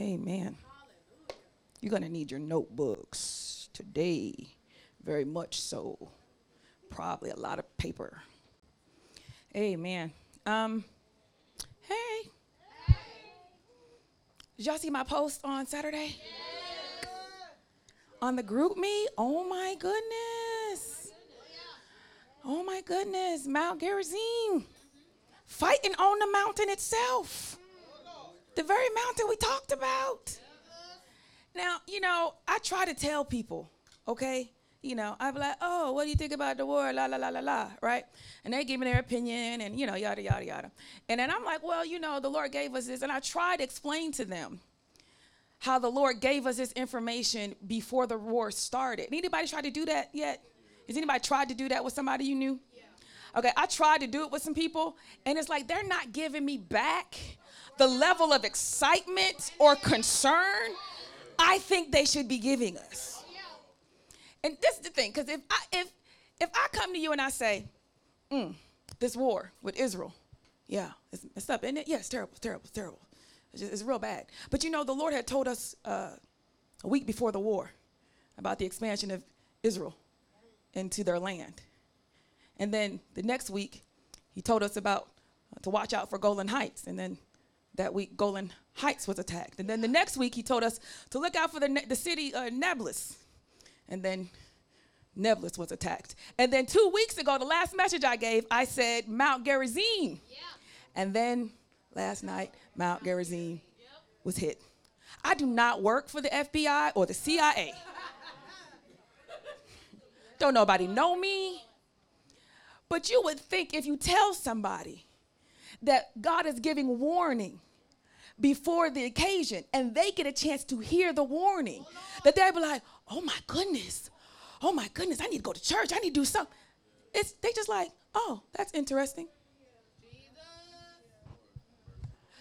Amen. You're going to need your notebooks today, very much so. Probably a lot of paper. Amen. Um, hey. Did y'all see my post on Saturday? On the GroupMe? Oh my goodness. Oh my goodness. Mount Gerizim. Fighting on the mountain itself. The very mountain we talked about. Now, you know, I try to tell people, okay? You know, be like, oh, what do you think about the war? La, la, la, la, la, right? And they give me their opinion and, you know, yada, yada, yada. And then I'm like, well, you know, the Lord gave us this. And I try to explain to them how the Lord gave us this information before the war started. Anybody tried to do that yet? Has anybody tried to do that with somebody you knew? Okay, I tried to do it with some people, and it's like they're not giving me back the level of excitement or concern I think they should be giving us. And this is the thing, because if I if if I come to you and I say, mm, this war with Israel, yeah, it's messed up, isn't it? Yeah, it's terrible, terrible, terrible. It's, just, it's real bad. But you know, the Lord had told us uh, a week before the war about the expansion of Israel into their land. And then the next week, he told us about uh, to watch out for Golan Heights. And then that week, Golan Heights was attacked. And then the next week, he told us to look out for the, the city uh, Nablus. And then Nablus was attacked. And then two weeks ago, the last message I gave, I said Mount Gerizim. Yeah. And then last night, Mount Gerizim yep. was hit. I do not work for the FBI or the CIA. Don't nobody know me. But you would think if you tell somebody that God is giving warning before the occasion and they get a chance to hear the warning, that they'd be like, oh my goodness, oh my goodness, I need to go to church, I need to do something. It's, they just like, oh, that's interesting.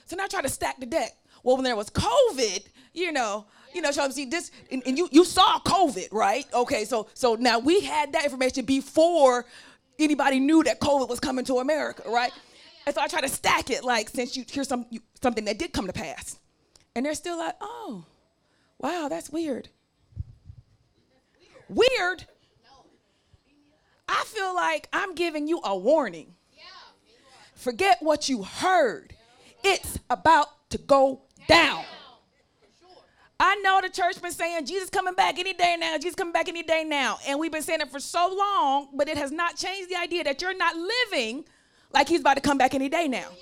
So now try to stack the deck. Well, when there was COVID, you know, you know, so see this, and, and, you you saw COVID, right? Okay, so so now we had that information before anybody knew that COVID was coming to America, right? And so I try to stack it, like since you hear some you, something that did come to pass, and they're still like, oh, wow, that's weird. Weird. weird? I feel like I'm giving you a warning. Forget what you heard. It's about to go down. I know the church been saying Jesus coming back any day now, Jesus coming back any day now. And we've been saying it for so long, but it has not changed the idea that you're not living like he's about to come back any day now. Oh,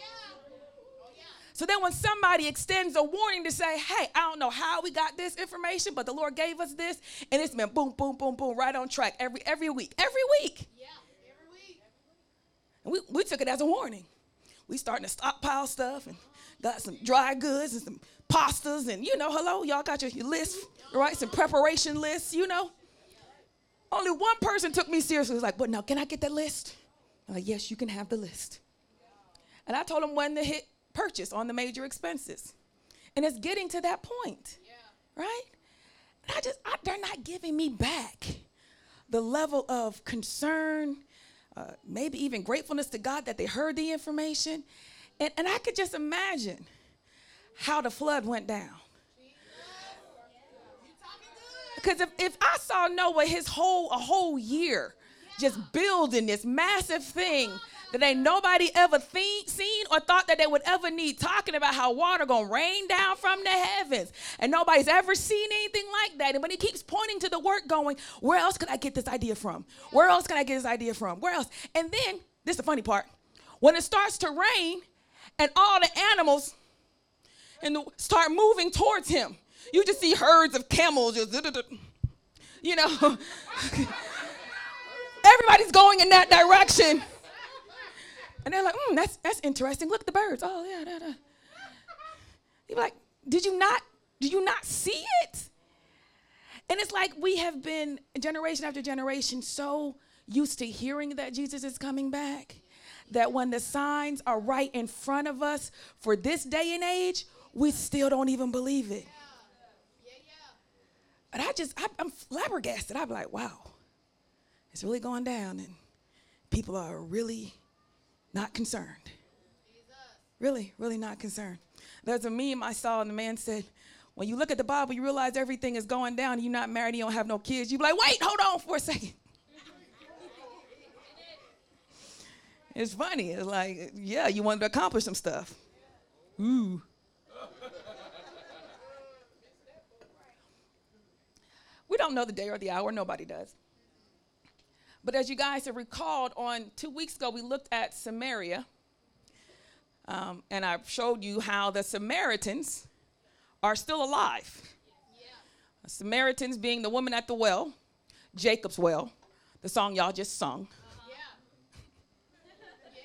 so then when somebody extends a warning to say, hey, I don't know how we got this information, but the Lord gave us this, and it's been boom, boom, boom, boom, right on track every every week. Every week. Yeah, every week. And we, we took it as a warning. We starting to stockpile stuff and got some dry goods and some pastas and you know, hello, y'all got your, your list, right? Some preparation lists, you know. Only one person took me seriously. Was like, but now can I get that list? I'm like, yes, you can have the list. And I told him when to hit purchase on the major expenses. And it's getting to that point, yeah. right? And I just, I, they're not giving me back the level of concern, uh, maybe even gratefulness to God that they heard the information. And, and I could just imagine how the flood went down. Because if, if I saw Noah his whole a whole year just building this massive thing that ain't nobody ever seen or thought that they would ever need, talking about how water gonna rain down from the heavens, and nobody's ever seen anything like that. And when he keeps pointing to the work, going, where else could I get this idea from? Where else can I get this idea from? Where else? And then this is the funny part: when it starts to rain, and all the animals and the, start moving towards him. You just see herds of camels just, you know. Everybody's going in that direction. And they're like, mm, that's, that's interesting. Look the birds. Oh, yeah, da, da. You're like, did you not, did you not see it? And it's like we have been generation after generation so used to hearing that Jesus is coming back that when the signs are right in front of us for this day and age, we still don't even believe it. But I just, I, am flabbergasted. I'm like, wow, it's really going down, and people are really not concerned. Really, really not concerned. There's a meme I saw, and the man said, when you look at the Bible, you realize everything is going down. You're not married, you don't have no kids. You be like, wait, hold on for a second. it's funny. It's like, yeah, you wanted to accomplish some stuff. Ooh. we don't know the day or the hour, nobody does. But as you guys have recalled, on two weeks ago, we looked at Samaria. Um, and I showed you how the Samaritans are still alive. Yeah. Samaritans being the woman at the well, Jacob's well, the song y'all just sung. Uh-huh. yes.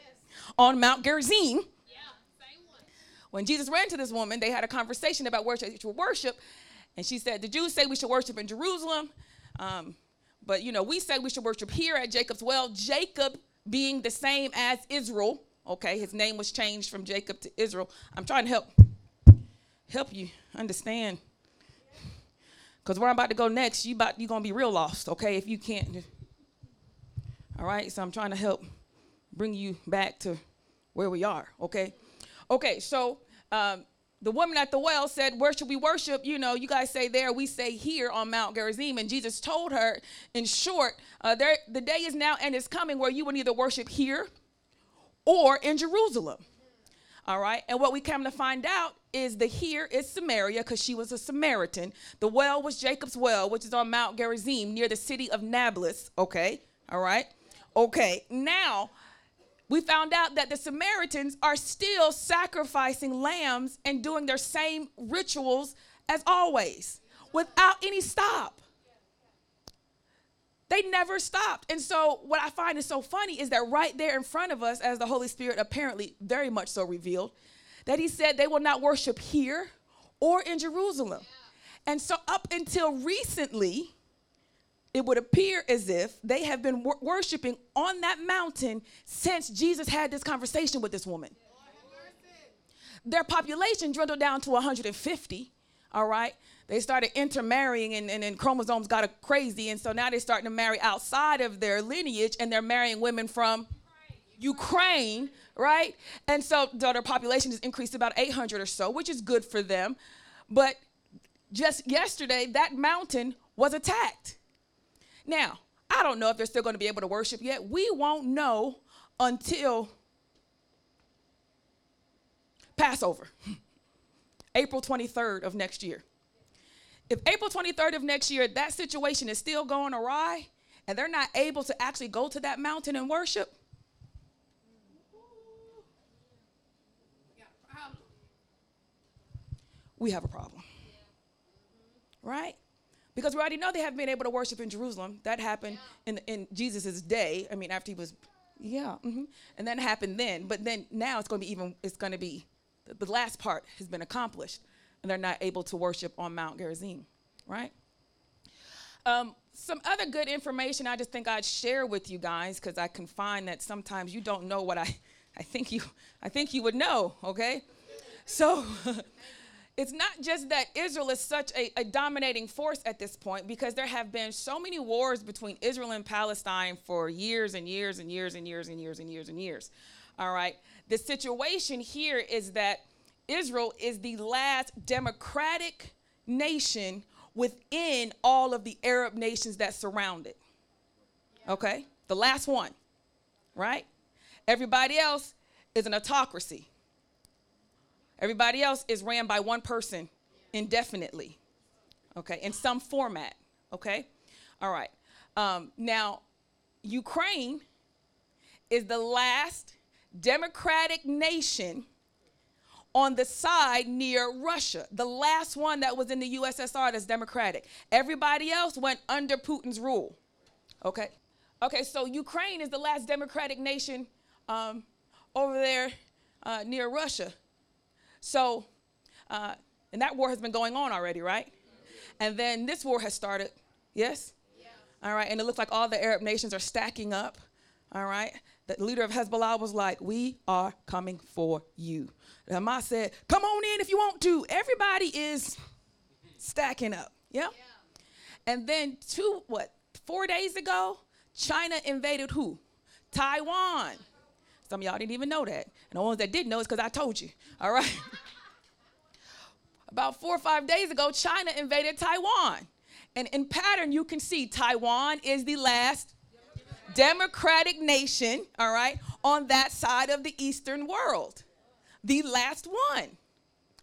On Mount Gerizim. Yeah, when Jesus ran to this woman, they had a conversation about where she should worship. And she said, The Jews say we should worship in Jerusalem. Um, but, you know, we say we should worship here at Jacob's well. Jacob being the same as Israel. Okay, his name was changed from Jacob to Israel. I'm trying to help help you understand. Because where I'm about to go next, you about you're gonna be real lost, okay? If you can't. All right, so I'm trying to help bring you back to where we are, okay? Okay, so um, the woman at the well said, Where should we worship? You know, you guys say there, we say here on Mount Gerizim. And Jesus told her, in short, uh, there, the day is now and is coming where you will either worship here or in Jerusalem. All right. And what we come to find out is the here is Samaria because she was a Samaritan. The well was Jacob's well, which is on Mount Gerizim near the city of Nablus. Okay. All right. Okay. Now, we found out that the Samaritans are still sacrificing lambs and doing their same rituals as always without any stop. They never stopped. And so, what I find is so funny is that right there in front of us, as the Holy Spirit apparently very much so revealed, that He said they will not worship here or in Jerusalem. And so, up until recently, it would appear as if they have been wor- worshiping on that mountain since Jesus had this conversation with this woman. Their population dwindled down to 150, all right? they started intermarrying and, and, and chromosomes got crazy. And so now they're starting to marry outside of their lineage and they're marrying women from Ukraine, right? And so their population has increased about 800 or so, which is good for them. But just yesterday, that mountain was attacked. Now, I don't know if they're still going to be able to worship yet. We won't know until Passover, April 23rd of next year. If April 23rd of next year, that situation is still going awry and they're not able to actually go to that mountain and worship, we have a problem. Right? Because we already know they haven't been able to worship in Jerusalem. That happened in, in Jesus' day. I mean, after he was, yeah. Mm-hmm. And that happened then. But then now it's going to be even, it's going to be, the, the last part has been accomplished and they're not able to worship on Mount Gerizim, right? Um, some other good information I just think I'd share with you guys because I can find that sometimes you don't know what I, I think you I think you would know, okay? So it's not just that Israel is such a, a, dominating force at this point because there have been so many wars between Israel and Palestine for years and years and years and years and years and years and years. All right. The situation here is that Israel is the last democratic nation within all of the Arab nations that surround it. Okay? The last one, right? Everybody else is an autocracy. Everybody else is ran by one person indefinitely, okay, in some format, okay? All right. Um, now, Ukraine is the last democratic nation on the side near Russia, the last one that was in the USSR that's democratic. Everybody else went under Putin's rule. Okay? Okay, so Ukraine is the last democratic nation um, over there uh, near Russia. So, uh, and that war has been going on already, right? And then this war has started. Yes? Yeah. All right, and it looks like all the Arab nations are stacking up. All right? The leader of Hezbollah was like, We are coming for you. Hamas said, Come on in if you want to. Everybody is stacking up. Yeah? yeah. And then two, what, four days ago, China invaded who? Taiwan. Some of y'all didn't even know that. And the ones that did know is because I told you. All right. About four or five days ago, China invaded Taiwan. And in pattern, you can see Taiwan is the last democratic nation, all right, on that side of the Eastern world. The last one.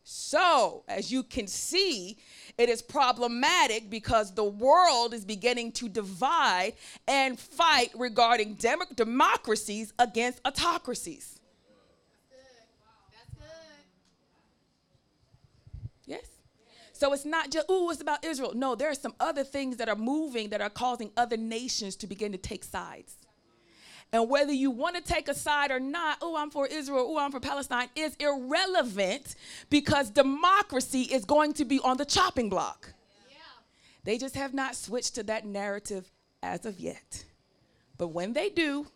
So, as you can see, it is problematic because the world is beginning to divide and fight regarding dem- democracies against autocracies. Yes? So it's not just, ooh, it's about Israel. No, there are some other things that are moving that are causing other nations to begin to take sides. And whether you want to take a side or not, oh, I'm for Israel, oh, I'm for Palestine, is irrelevant because democracy is going to be on the chopping block. Yeah. They just have not switched to that narrative as of yet. But when they do,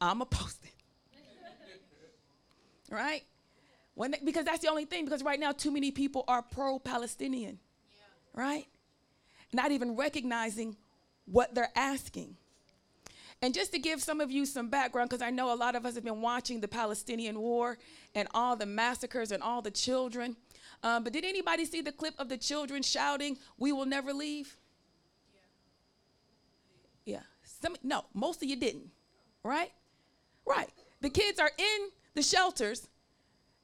I'm opposed it. right? When they, because that's the only thing, because right now too many people are pro Palestinian, yeah. right? Not even recognizing what they're asking. And just to give some of you some background, because I know a lot of us have been watching the Palestinian war and all the massacres and all the children. Um, but did anybody see the clip of the children shouting, We will never leave? Yeah. yeah. Some, no, most of you didn't, right? Right. The kids are in the shelters,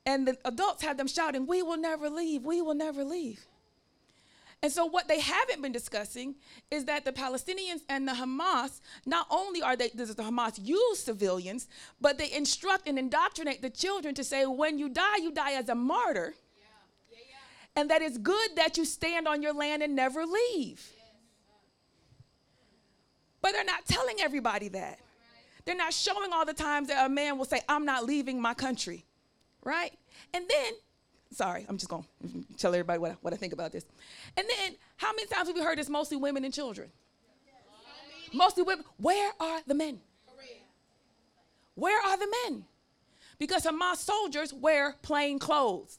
and the adults have them shouting, We will never leave, we will never leave. And so, what they haven't been discussing is that the Palestinians and the Hamas, not only are they, does the Hamas use civilians, but they instruct and indoctrinate the children to say, when you die, you die as a martyr. Yeah. Yeah, yeah. And that it's good that you stand on your land and never leave. But they're not telling everybody that. They're not showing all the times that a man will say, I'm not leaving my country. Right? And then Sorry, I'm just to tell everybody what I, what I think about this. And then, how many times have we heard this? Mostly women and children. Mostly women. Where are the men? Where are the men? Because Hamas soldiers wear plain clothes.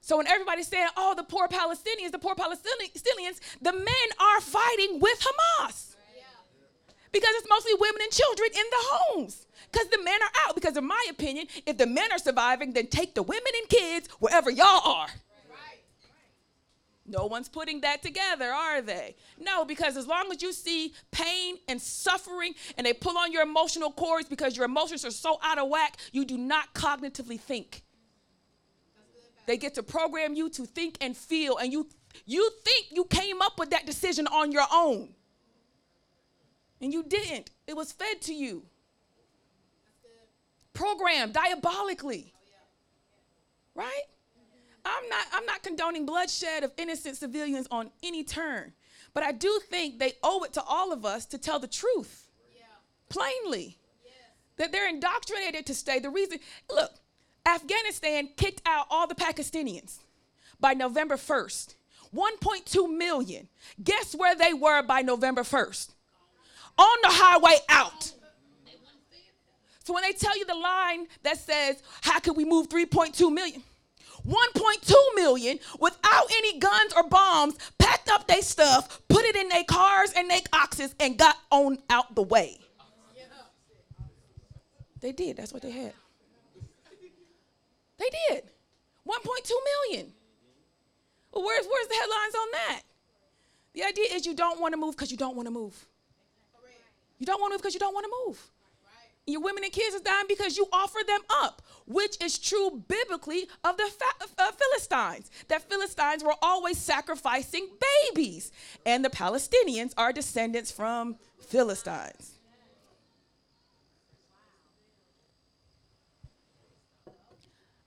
So when everybody's saying, oh, the poor Palestinians, the poor Palestinians, the men are fighting with Hamas. Because it's mostly women and children in the homes. Because the men are out. Because, in my opinion, if the men are surviving, then take the women and kids wherever y'all are. No one's putting that together, are they? No, because as long as you see pain and suffering and they pull on your emotional cords because your emotions are so out of whack, you do not cognitively think. They get to program you to think and feel, and you you think you came up with that decision on your own. And you didn't. It was fed to you programmed diabolically. Right? I'm not I'm not condoning bloodshed of innocent civilians on any turn. But I do think they owe it to all of us to tell the truth. Plainly. That they're indoctrinated to stay. The reason look, Afghanistan kicked out all the Pakistanians by November 1st. 1.2 million. Guess where they were by November 1st? On the highway out. So when they tell you the line that says, How can we move 3.2 million? 1.2 million without any guns or bombs packed up their stuff, put it in their cars and their oxes, and got on out the way. They did. That's what they had. They did. 1.2 million. Well, where's, where's the headlines on that? The idea is you don't want to move because you don't want to move. You don't want to move because you don't want to move. Your women and kids is dying because you offer them up, which is true biblically of the uh, Philistines. That Philistines were always sacrificing babies, and the Palestinians are descendants from Philistines.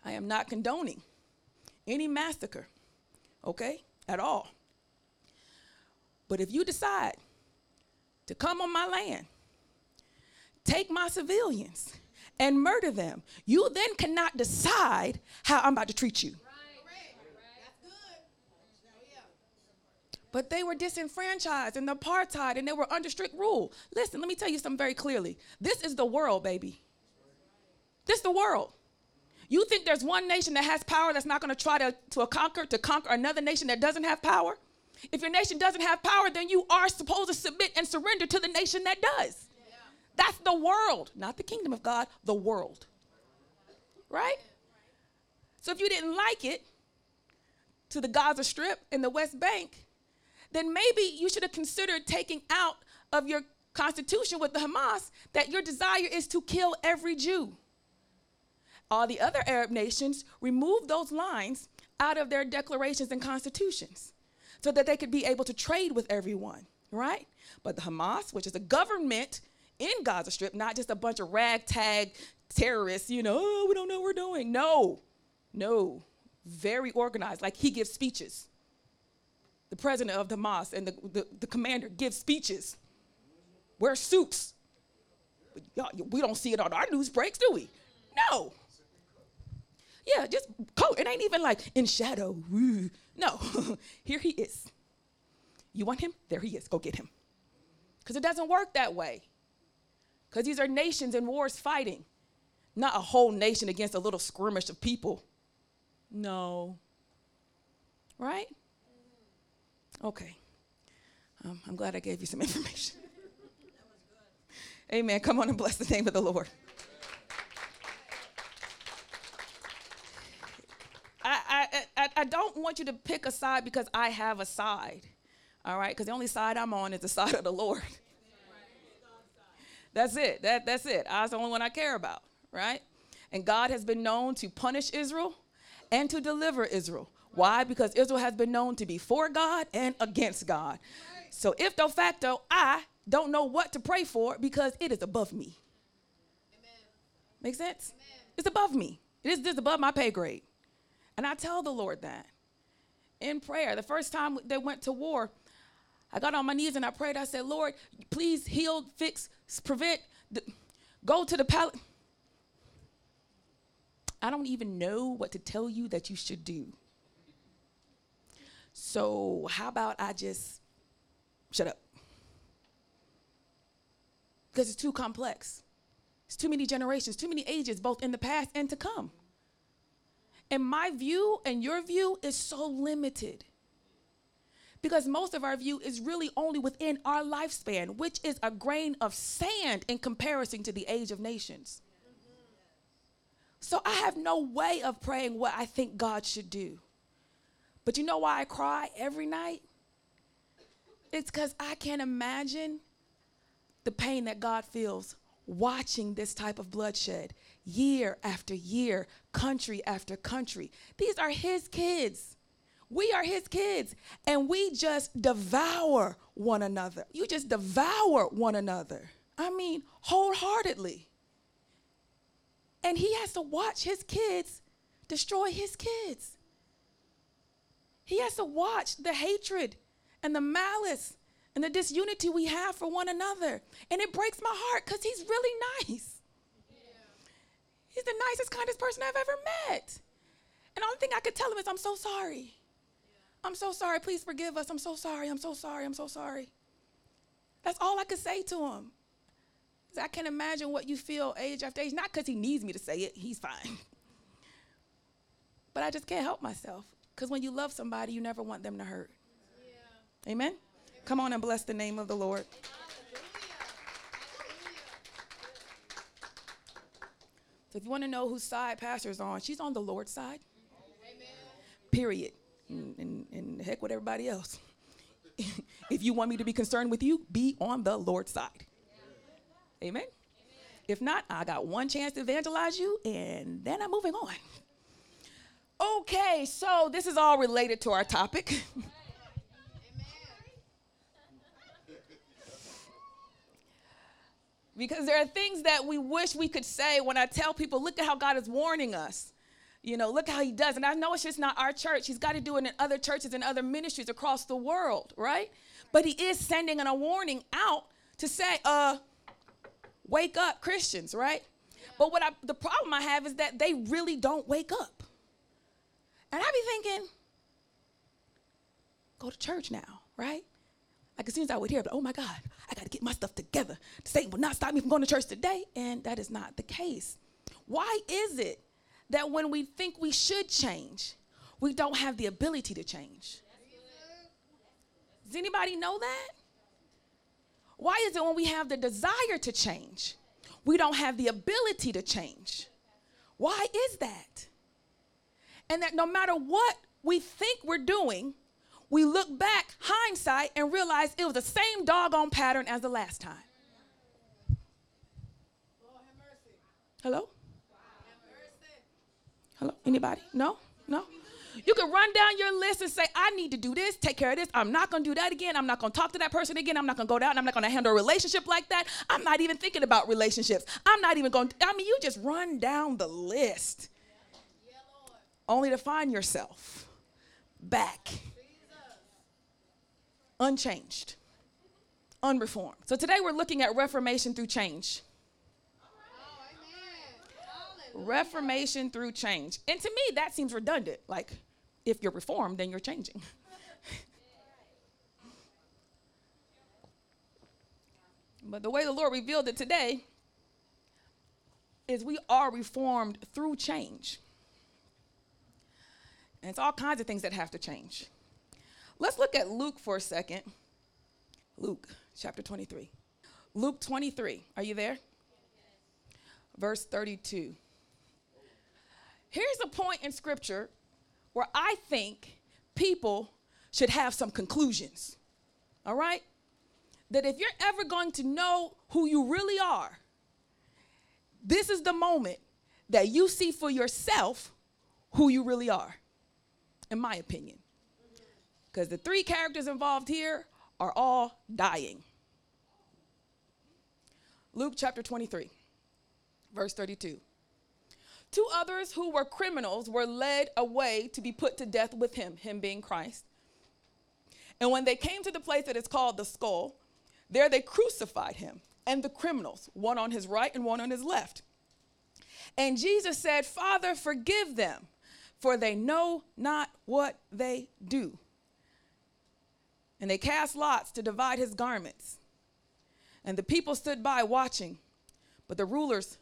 I am not condoning any massacre, okay, at all. But if you decide to come on my land take my civilians and murder them. You then cannot decide how I'm about to treat you. But they were disenfranchised and apartheid and they were under strict rule. Listen, let me tell you something very clearly. This is the world, baby. This is the world. You think there's one nation that has power that's not going to try to, to conquer to conquer another nation that doesn't have power? If your nation doesn't have power, then you are supposed to submit and surrender to the nation that does. That's the world, not the kingdom of God, the world. Right? So if you didn't like it, to the Gaza Strip and the West Bank, then maybe you should have considered taking out of your constitution with the Hamas that your desire is to kill every Jew. All the other Arab nations removed those lines out of their declarations and constitutions so that they could be able to trade with everyone, right? But the Hamas, which is a government in Gaza Strip, not just a bunch of ragtag terrorists, you know, oh, we don't know what we're doing. No, no, very organized. Like he gives speeches. The president of the Hamas and the, the, the commander gives speeches, wear suits. we don't see it on our news breaks, do we? No. Yeah, just coat. It ain't even like in shadow. No, here he is. You want him? There he is. Go get him. Because it doesn't work that way. Because these are nations in wars fighting, not a whole nation against a little skirmish of people. No. Right? Okay. Um, I'm glad I gave you some information. Amen. Come on and bless the name of the Lord. I, I, I don't want you to pick a side because I have a side. All right? Because the only side I'm on is the side of the Lord. That's it. That, that's it. That's the only one I care about, right? And God has been known to punish Israel and to deliver Israel. Why? Because Israel has been known to be for God and against God. So if de facto, I don't know what to pray for because it is above me. Make sense? It's above me. It is just above my pay grade. And I tell the Lord that in prayer. The first time they went to war, I got on my knees and I prayed. I said, Lord, please heal, fix, prevent, go to the palace. I don't even know what to tell you that you should do. So, how about I just shut up? Because it's too complex. It's too many generations, too many ages, both in the past and to come. And my view and your view is so limited. Because most of our view is really only within our lifespan, which is a grain of sand in comparison to the age of nations. So I have no way of praying what I think God should do. But you know why I cry every night? It's because I can't imagine the pain that God feels watching this type of bloodshed year after year, country after country. These are his kids. We are his kids, and we just devour one another. You just devour one another. I mean, wholeheartedly. And he has to watch his kids destroy his kids. He has to watch the hatred and the malice and the disunity we have for one another. And it breaks my heart because he's really nice. He's the nicest, kindest person I've ever met. And the only thing I could tell him is, I'm so sorry. I'm so sorry. Please forgive us. I'm so sorry. I'm so sorry. I'm so sorry. That's all I could say to him. I can't imagine what you feel age after age. Not because he needs me to say it, he's fine. But I just can't help myself. Because when you love somebody, you never want them to hurt. Yeah. Amen? Come on and bless the name of the Lord. So if you want to know whose side pastor's on, she's on the Lord's side. Amen. Period. And, and, heck with everybody else. if you want me to be concerned with you, be on the Lord's side. Amen. Amen. If not, I got one chance to evangelize you, and then I'm moving on. Okay, so this is all related to our topic. Because there are things that we wish we could say when I tell people, look at how God is warning us. You know, look how he does. And I know it's just not our church. He's got to do it in other churches and other ministries across the world, right? But he is sending a warning out to say, uh, wake up, Christians, right? But what I, the problem I have is that they really don't wake up. And I be thinking, go to church now, right? Like as soon as I would hear, oh my God, I got to get my stuff together. Satan will not stop me from going to church today. And that is not the case. Why is it that when we think we should change, we don't have the ability to change? Does anybody know that? Why is it when we have the desire to change, we don't have the ability to change? Why is that? And that no matter what we think we're doing, we look back, hindsight, and realize it was the same doggone pattern as the last time. Hello? Hello? Anybody? No? No? You can run down your list and say, I need to do this, take care of this. I'm not going to do that again. I'm not going to talk to that person again. I'm not going to go down. I'm not going to handle a relationship like that. I'm not even thinking about relationships. I'm not even going I mean, you just run down the list only to find yourself back unchanged, unreformed. So today we're looking at reformation through change. Reformation through change. And to me, that seems redundant. Like, if you're reformed, then you're changing. but the way the Lord revealed it today is we are reformed through change. And it's all kinds of things that have to change. Let's look at Luke for a second. Luke chapter 23. Luke 23. Are you there? Verse 32. Here's a point in scripture where I think people should have some conclusions. All right? That if you're ever going to know who you really are, this is the moment that you see for yourself who you really are, in my opinion. Because the three characters involved here are all dying. Luke chapter 23, verse 32. Two others who were criminals were led away to be put to death with him, him being Christ. And when they came to the place that is called the skull, there they crucified him and the criminals, one on his right and one on his left. And Jesus said, Father, forgive them, for they know not what they do. And they cast lots to divide his garments. And the people stood by watching, but the rulers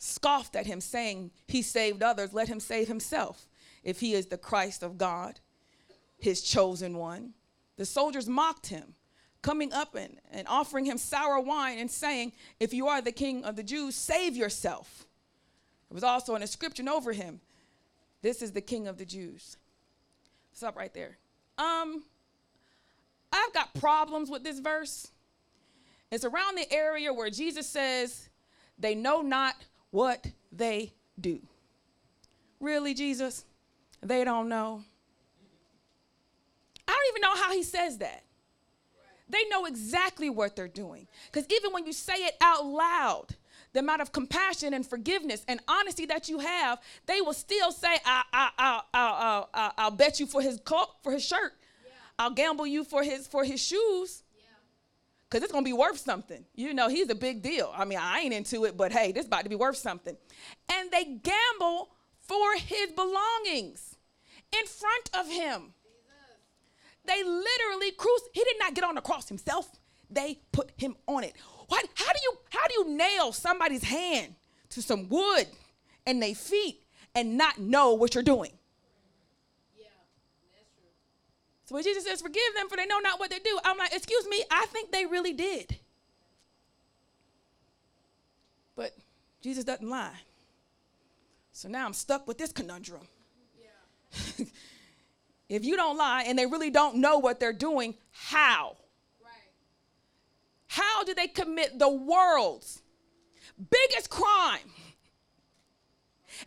scoffed at him, saying, He saved others, let him save himself, if he is the Christ of God, his chosen one. The soldiers mocked him, coming up and, and offering him sour wine and saying, If you are the king of the Jews, save yourself. There was also an inscription over him This is the king of the Jews. Stop right there. Um, I've got problems with this verse. It's around the area where Jesus says, They know not what they do. Really, Jesus? They don't know. I don't even know how he says that. They know exactly what they're doing. Because even when you say it out loud, the amount of compassion and forgiveness and honesty that you have, they will still say, I, I, I, I, I, I'll bet you for his coat, for his shirt. Yeah. I'll gamble you for his, for his shoes because it's going to be worth something. You know, he's a big deal. I mean, I ain't into it, but hey, this about to be worth something. And they gamble for his belongings in front of him. They literally cruise. He did not get on the cross himself. They put him on it. What? How do you how do you nail somebody's hand to some wood and they feet and not know what you're doing? When Jesus says, forgive them for they know not what they do, I'm like, excuse me, I think they really did. But Jesus doesn't lie. So now I'm stuck with this conundrum. Yeah. if you don't lie and they really don't know what they're doing, how? Right. How do they commit the world's biggest crime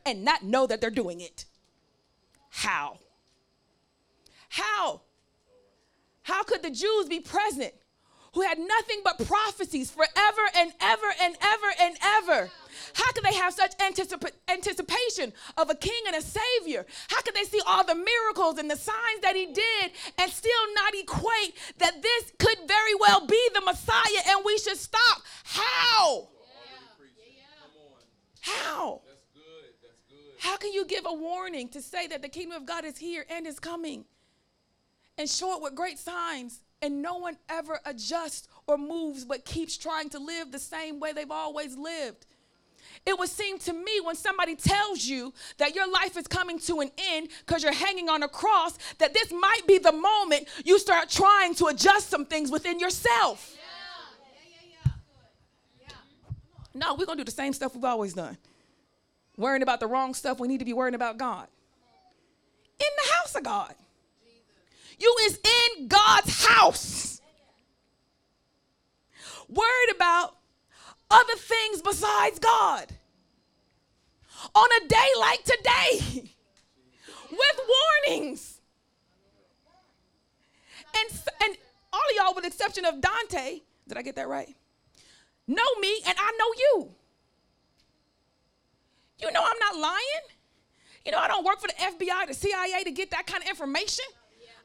and not know that they're doing it? How? How? How could the Jews be present who had nothing but prophecies forever and ever and ever and ever? How could they have such anticip- anticipation of a king and a savior? How could they see all the miracles and the signs that he did and still not equate that this could very well be the Messiah and we should stop? How? How? How can you give a warning to say that the kingdom of God is here and is coming? And show it with great signs, and no one ever adjusts or moves but keeps trying to live the same way they've always lived. It would seem to me when somebody tells you that your life is coming to an end because you're hanging on a cross, that this might be the moment you start trying to adjust some things within yourself. No, we're going to do the same stuff we've always done. Worrying about the wrong stuff, we need to be worrying about God. in the house of God. You is in God's house. Worried about other things besides God. On a day like today, with warnings. And, and all of y'all, with exception of Dante, did I get that right? Know me and I know you. You know I'm not lying. You know I don't work for the FBI, the CIA to get that kind of information.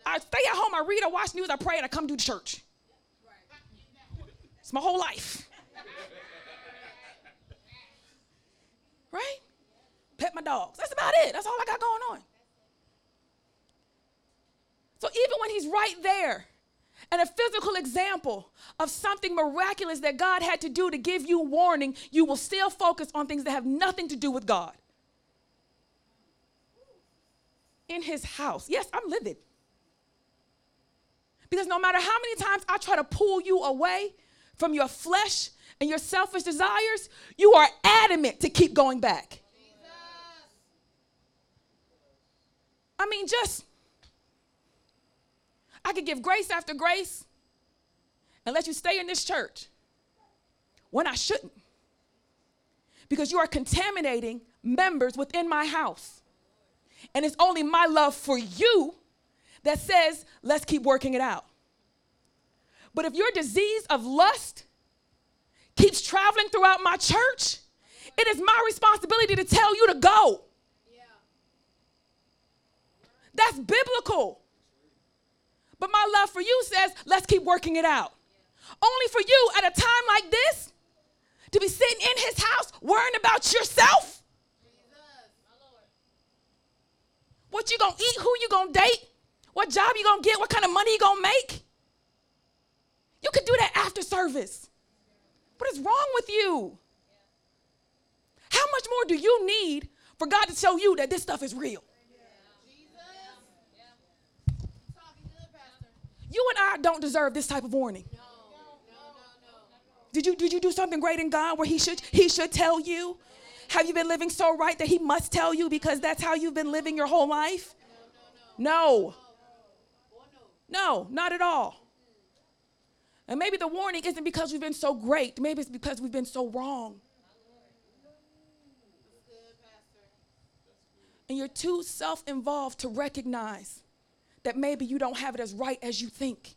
I stay at home, I read, I watch news, I pray, and I come to church. It's my whole life. Right? Pet my dogs. That's about it. That's all I got going on. So even when he's right there, and a physical example of something miraculous that God had to do to give you warning, you will still focus on things that have nothing to do with God. In his house. Yes, I'm livid. Because no matter how many times I try to pull you away from your flesh and your selfish desires, you are adamant to keep going back. I mean, just, I could give grace after grace and let you stay in this church when I shouldn't. Because you are contaminating members within my house. And it's only my love for you that says, let's keep working it out. But if your disease of lust keeps traveling throughout my church, it is my responsibility to tell you to go. That's biblical. But my love for you says, let's keep working it out. Only for you at a time like this to be sitting in his house worrying about yourself. Jesus, What you gonna eat, who you gonna date, what job you gonna get, what kind of money you gonna make. You could do that after service. What is wrong with you? How much more do you need for God to show you that this stuff is real? You and I don't deserve this type of warning. Did you, did you do something great in God where he should, he should tell you? Have you been living so right that he must tell you because that's how you've been living your whole life? No. No, not at all. And maybe the warning isn't because we've been so great. Maybe it's because we've been so wrong. And you're too self involved to recognize that maybe you don't have it as right as you think.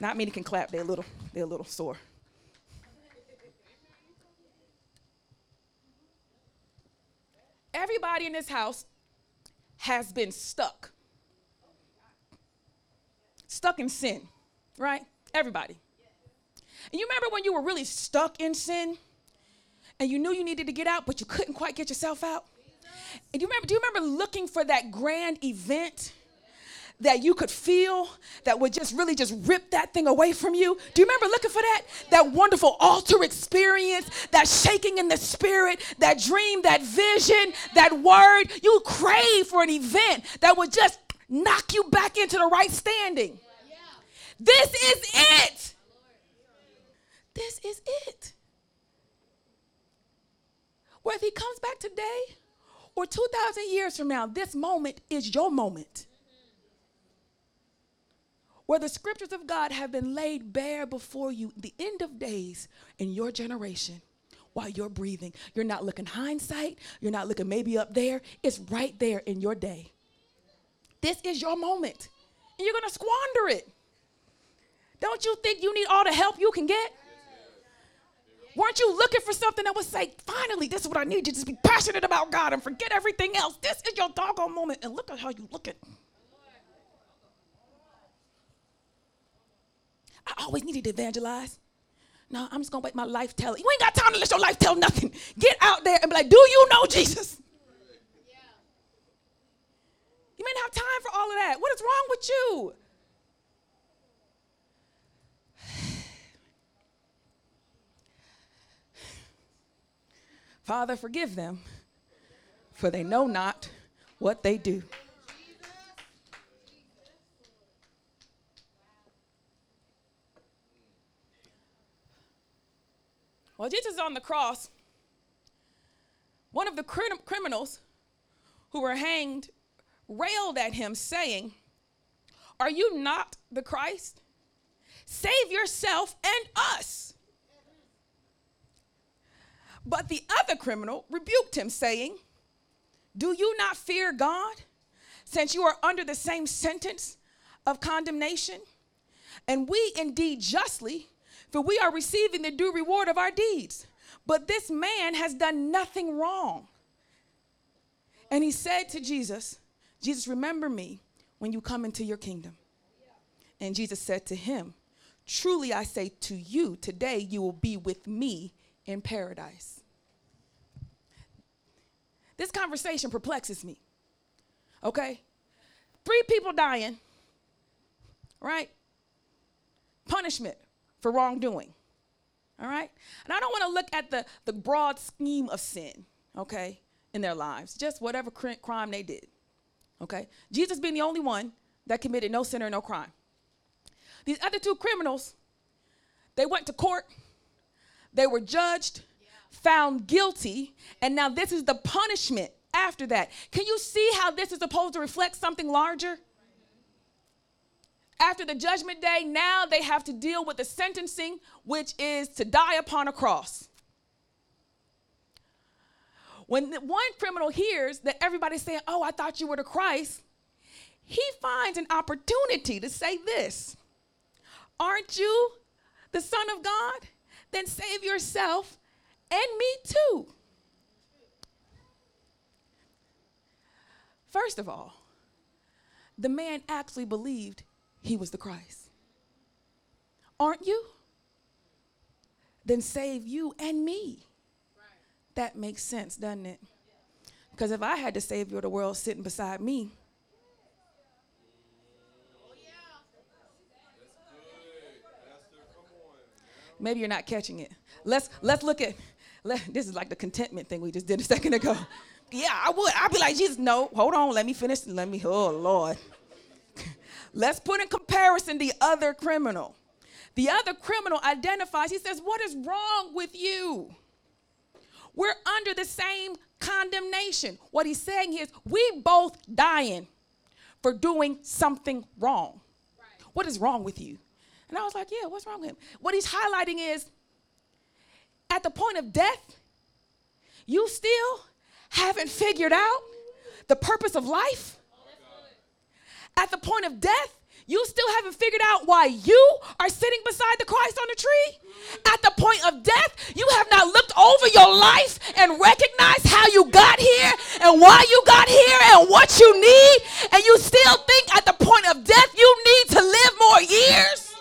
Not many can clap, they're a little, they're a little sore. Everybody in this house has been stuck. Stuck in sin, right? Everybody. And you remember when you were really stuck in sin? and you knew you needed to get out, but you couldn't quite get yourself out? And you remember, do you remember looking for that grand event? That you could feel that would just really just rip that thing away from you. Do you remember looking for that? That wonderful altar experience, that shaking in the spirit, that dream, that vision, that word. You crave for an event that would just knock you back into the right standing. This is it. This is it. Whether he comes back today or 2,000 years from now, this moment is your moment. Where the scriptures of God have been laid bare before you, the end of days in your generation while you're breathing. You're not looking hindsight, you're not looking maybe up there. It's right there in your day. This is your moment, and you're gonna squander it. Don't you think you need all the help you can get? Weren't you looking for something that would say, finally, this is what I need you to just be passionate about God and forget everything else? This is your doggone moment, and look at how you look at. I always needed to evangelize. No, I'm just gonna wait my life tell. You ain't got time to let your life tell nothing. Get out there and be like, do you know Jesus? Yeah. You may not have time for all of that. What is wrong with you? Father, forgive them, for they know not what they do. While Jesus is on the cross, one of the crim- criminals who were hanged railed at him, saying, Are you not the Christ? Save yourself and us. But the other criminal rebuked him, saying, Do you not fear God, since you are under the same sentence of condemnation? And we indeed justly, for we are receiving the due reward of our deeds. But this man has done nothing wrong. And he said to Jesus, Jesus, remember me when you come into your kingdom. And Jesus said to him, Truly I say to you, today you will be with me in paradise. This conversation perplexes me. Okay? Three people dying, right? Punishment for wrongdoing. All right? And I don't want to look at the, the broad scheme of sin, okay, in their lives, just whatever cr- crime they did. Okay? Jesus being the only one that committed no sin or no crime. These other two criminals, they went to court, they were judged, found guilty, and now this is the punishment after that. Can you see how this is supposed to reflect something larger? After the judgment day, now they have to deal with the sentencing, which is to die upon a cross. When one criminal hears that everybody's saying, Oh, I thought you were the Christ, he finds an opportunity to say this Aren't you the Son of God? Then save yourself and me too. First of all, the man actually believed he was the Christ. Aren't you? Then save you and me. That makes sense, doesn't it? Because if I had the Savior of the world sitting beside me, maybe you're not catching it. Let's let's look at let, this is like the contentment thing we just did a second ago. Yeah, I would. I'd be like, Jesus, no, hold on, let me finish. Let me, oh Lord. Let's put in comparison the other criminal. The other criminal identifies, he says, What is wrong with you? We're under the same condemnation. What he's saying is, we both dying for doing something wrong. Right. What is wrong with you? And I was like, Yeah, what's wrong with him? What he's highlighting is, at the point of death, you still haven't figured out the purpose of life at the point of death, you still haven't figured out why you are sitting beside the Christ on the tree? At the point of death, you have not looked over your life and recognized how you got here and why you got here and what you need, and you still think at the point of death you need to live more years?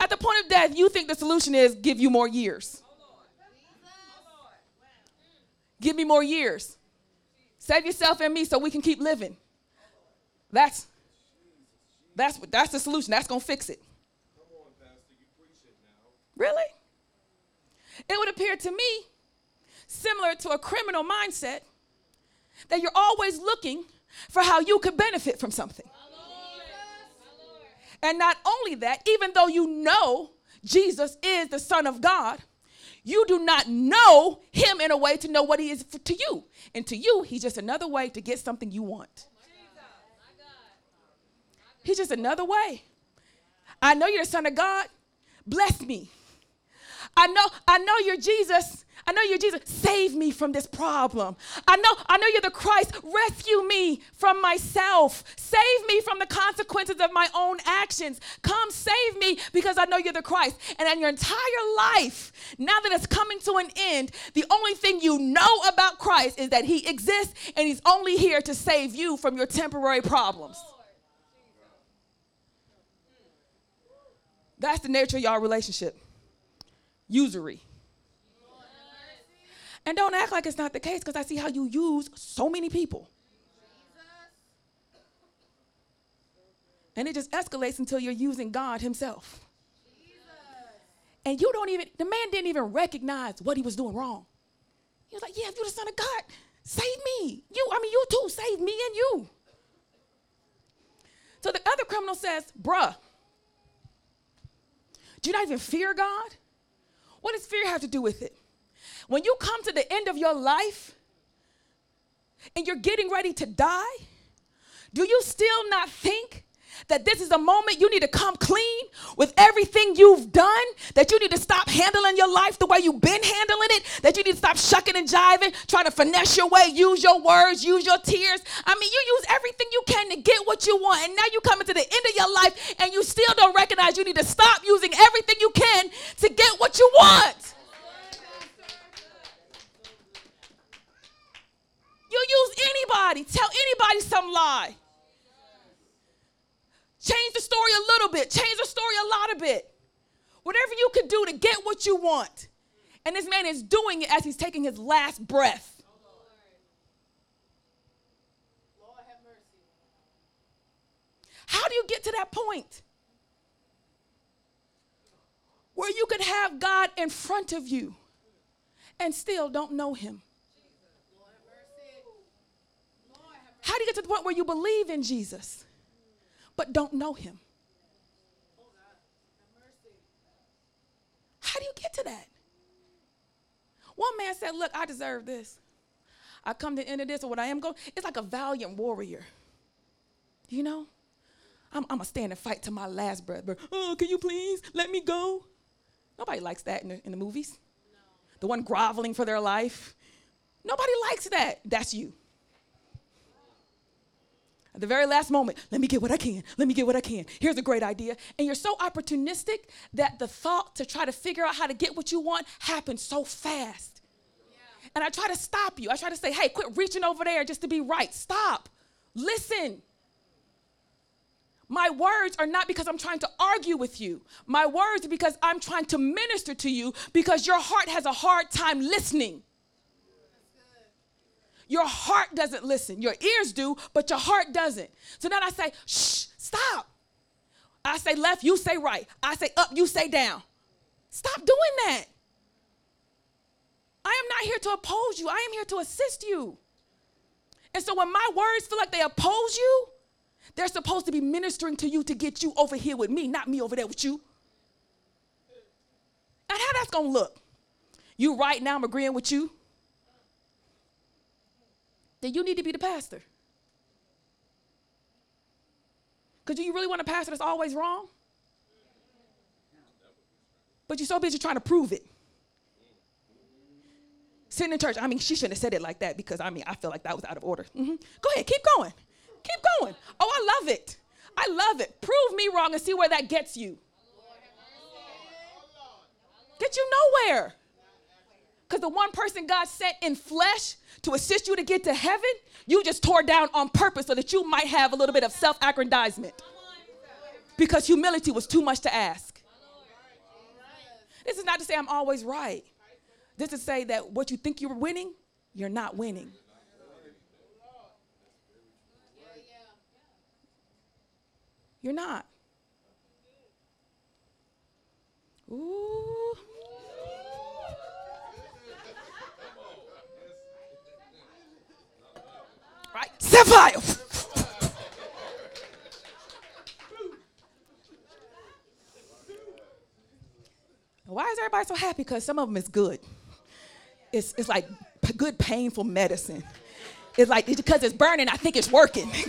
At the point of death, you think the solution is give you more years. Give me more years. Save yourself and me so we can keep living. That's that's that's the solution. That's gonna fix it. It really? It would appear to me similar to a criminal mindset that you're always looking for how you could benefit from something. And not only that, even though you know Jesus is the Son of God, you do not know him in a way to know what he is to you. And to you, he's just another way to get something you want. He's just another way. I know you're the son of God. Bless me. I know, I know you're Jesus. I know you're Jesus. Save me from this problem. I know, I know you're the Christ. Rescue me from myself. Save me from the consequences of my own actions. Come save me because I know you're the Christ. And in your entire life, now that it's coming to an end, the only thing you know about Christ is that he exists and he's only here to save you from your temporary problems. That's the nature of y'all relationship usury. And don't act like it's not the case because I see how you use so many people. And it just escalates until you're using God Himself. And you don't even, the man didn't even recognize what he was doing wrong. He was like, Yeah, if you're the Son of God, save me. You, I mean, you too, save me and you. So the other criminal says, Bruh, do you not even fear God? What does fear have to do with it? When you come to the end of your life and you're getting ready to die, do you still not think that this is a moment you need to come clean with everything you've done, that you need to stop handling your life the way you've been handling it, that you need to stop shucking and jiving, trying to finesse your way, use your words, use your tears. I mean, you use everything you can to get what you want, and now you come into the end of your life and you still don't recognize you need to stop using everything you can to get what you want. You use anybody, tell anybody some lie. Change the story a little bit, change the story a lot of bit. Whatever you can do to get what you want. And this man is doing it as he's taking his last breath. How do you get to that point? Where you could have God in front of you and still don't know him. How do you get to the point where you believe in Jesus but don't know him? How do you get to that? One man said, Look, I deserve this. I come to the end of this, or what I am going, it's like a valiant warrior. You know? I'm, I'm going to stand and fight to my last breath. But, oh, can you please let me go? Nobody likes that in the, in the movies. No. The one groveling for their life. Nobody likes that. That's you. At the very last moment, let me get what I can. Let me get what I can. Here's a great idea. And you're so opportunistic that the thought to try to figure out how to get what you want happens so fast. Yeah. And I try to stop you. I try to say, hey, quit reaching over there just to be right. Stop. Listen. My words are not because I'm trying to argue with you. My words are because I'm trying to minister to you because your heart has a hard time listening. Your heart doesn't listen. Your ears do, but your heart doesn't. So then I say, shh, stop. I say left, you say right. I say up, you say down. Stop doing that. I am not here to oppose you, I am here to assist you. And so when my words feel like they oppose you, they're supposed to be ministering to you to get you over here with me, not me over there with you. And how that's gonna look? You right now, I'm agreeing with you then you need to be the pastor. Because do you really want a pastor that's always wrong? But you're so busy trying to prove it. Sitting in church, I mean, she shouldn't have said it like that because I mean, I feel like that was out of order. Mm-hmm. Go ahead, keep going. Keep going. Oh, I love it. I love it. Prove me wrong and see where that gets you. Get you nowhere. Because the one person God sent in flesh to assist you to get to heaven, you just tore down on purpose so that you might have a little bit of self aggrandizement. Because humility was too much to ask. This is not to say I'm always right. This is to say that what you think you're winning, you're not winning. You're not. Ooh. Set fire. Why is everybody so happy? Because some of them is good. It's, it's like p- good painful medicine. It's like because it's burning, I think it's working.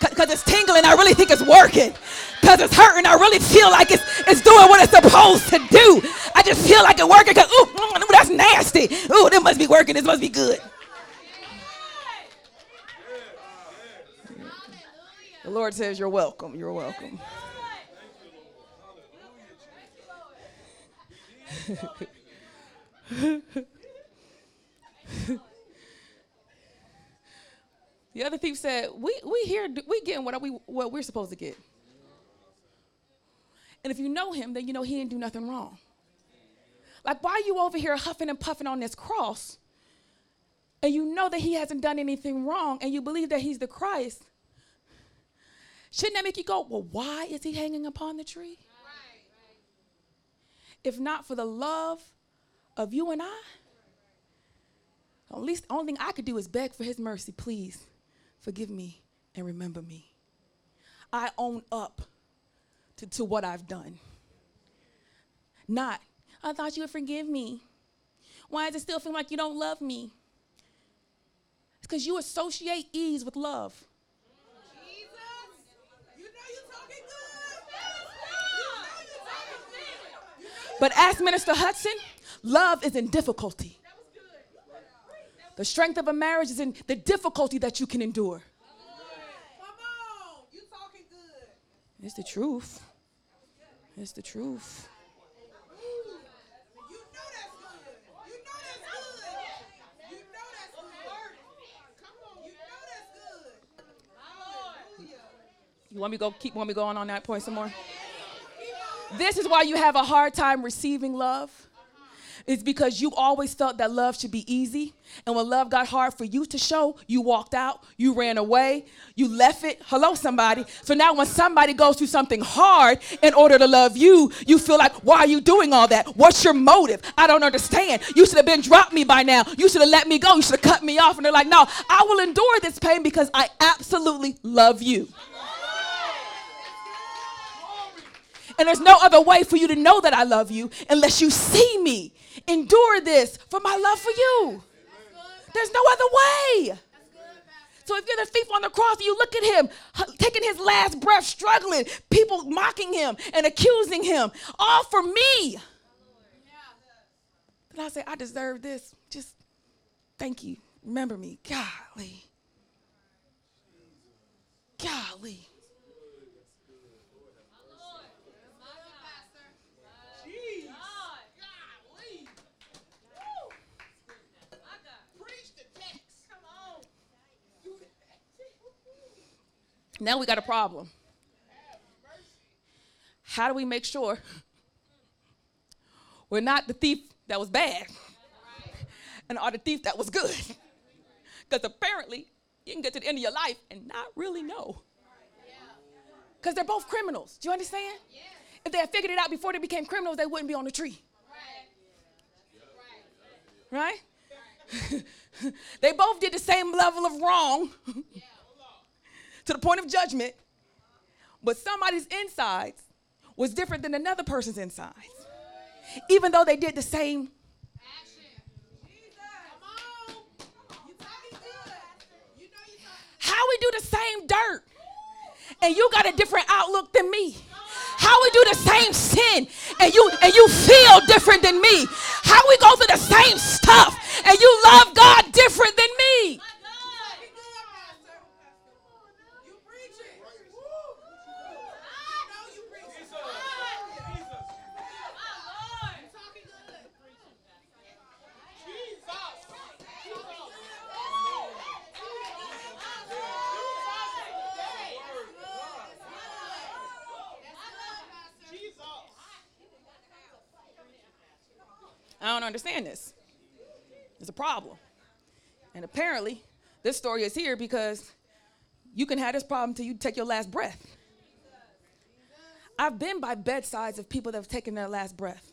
Because it's tingling, I really think it's working. Because it's hurting, I really feel like it's, it's doing what it's supposed to do. I just feel like it's working because, ooh, ooh, that's nasty. Ooh, this must be working. This must be good. The Lord says, You're welcome. You're welcome. the other thief said, "We we here we getting what we what we're supposed to get." And if you know him, then you know he didn't do nothing wrong. Like, why are you over here huffing and puffing on this cross? And you know that he hasn't done anything wrong, and you believe that he's the Christ, Shouldn't that make you go, well, why is he hanging upon the tree? Right. If not for the love of you and I, at least the only thing I could do is beg for his mercy. Please forgive me and remember me. I own up to, to what I've done. Not, I thought you would forgive me. Why does it still feel like you don't love me? It's because you associate ease with love. But ask Minister Hudson, love is in difficulty. The strength of a marriage is in the difficulty that you can endure. It's the truth. It's the truth. You know that's good. You know that's good. You know that's good. Come on. You know that's good. You want me to go keep want me going on that point some more? This is why you have a hard time receiving love. It's because you always felt that love should be easy. And when love got hard for you to show, you walked out, you ran away, you left it. Hello, somebody. So now when somebody goes through something hard in order to love you, you feel like, why are you doing all that? What's your motive? I don't understand. You should have been dropped me by now. You should have let me go. You should have cut me off. And they're like, no, I will endure this pain because I absolutely love you. And there's no other way for you to know that I love you unless you see me endure this for my love for you. There's no other way. So if you're the thief on the cross, you look at him taking his last breath, struggling, people mocking him and accusing him, all for me. Then I say, I deserve this. Just thank you. Remember me. Golly. Golly. Now we got a problem. How do we make sure we're not the thief that was bad and are the thief that was good? Because apparently you can get to the end of your life and not really know. Because they're both criminals. Do you understand? If they had figured it out before they became criminals, they wouldn't be on the tree. Right? they both did the same level of wrong to the point of judgment, but somebody's insides was different than another person's insides. Even though they did the same. How we do the same dirt and you got a different outlook than me? How we do the same sin and you and you feel different than me? How we go through the same stuff and you love God different than me? I don't understand this. It's a problem. And apparently, this story is here because you can have this problem till you take your last breath. I've been by bedsides of people that have taken their last breath.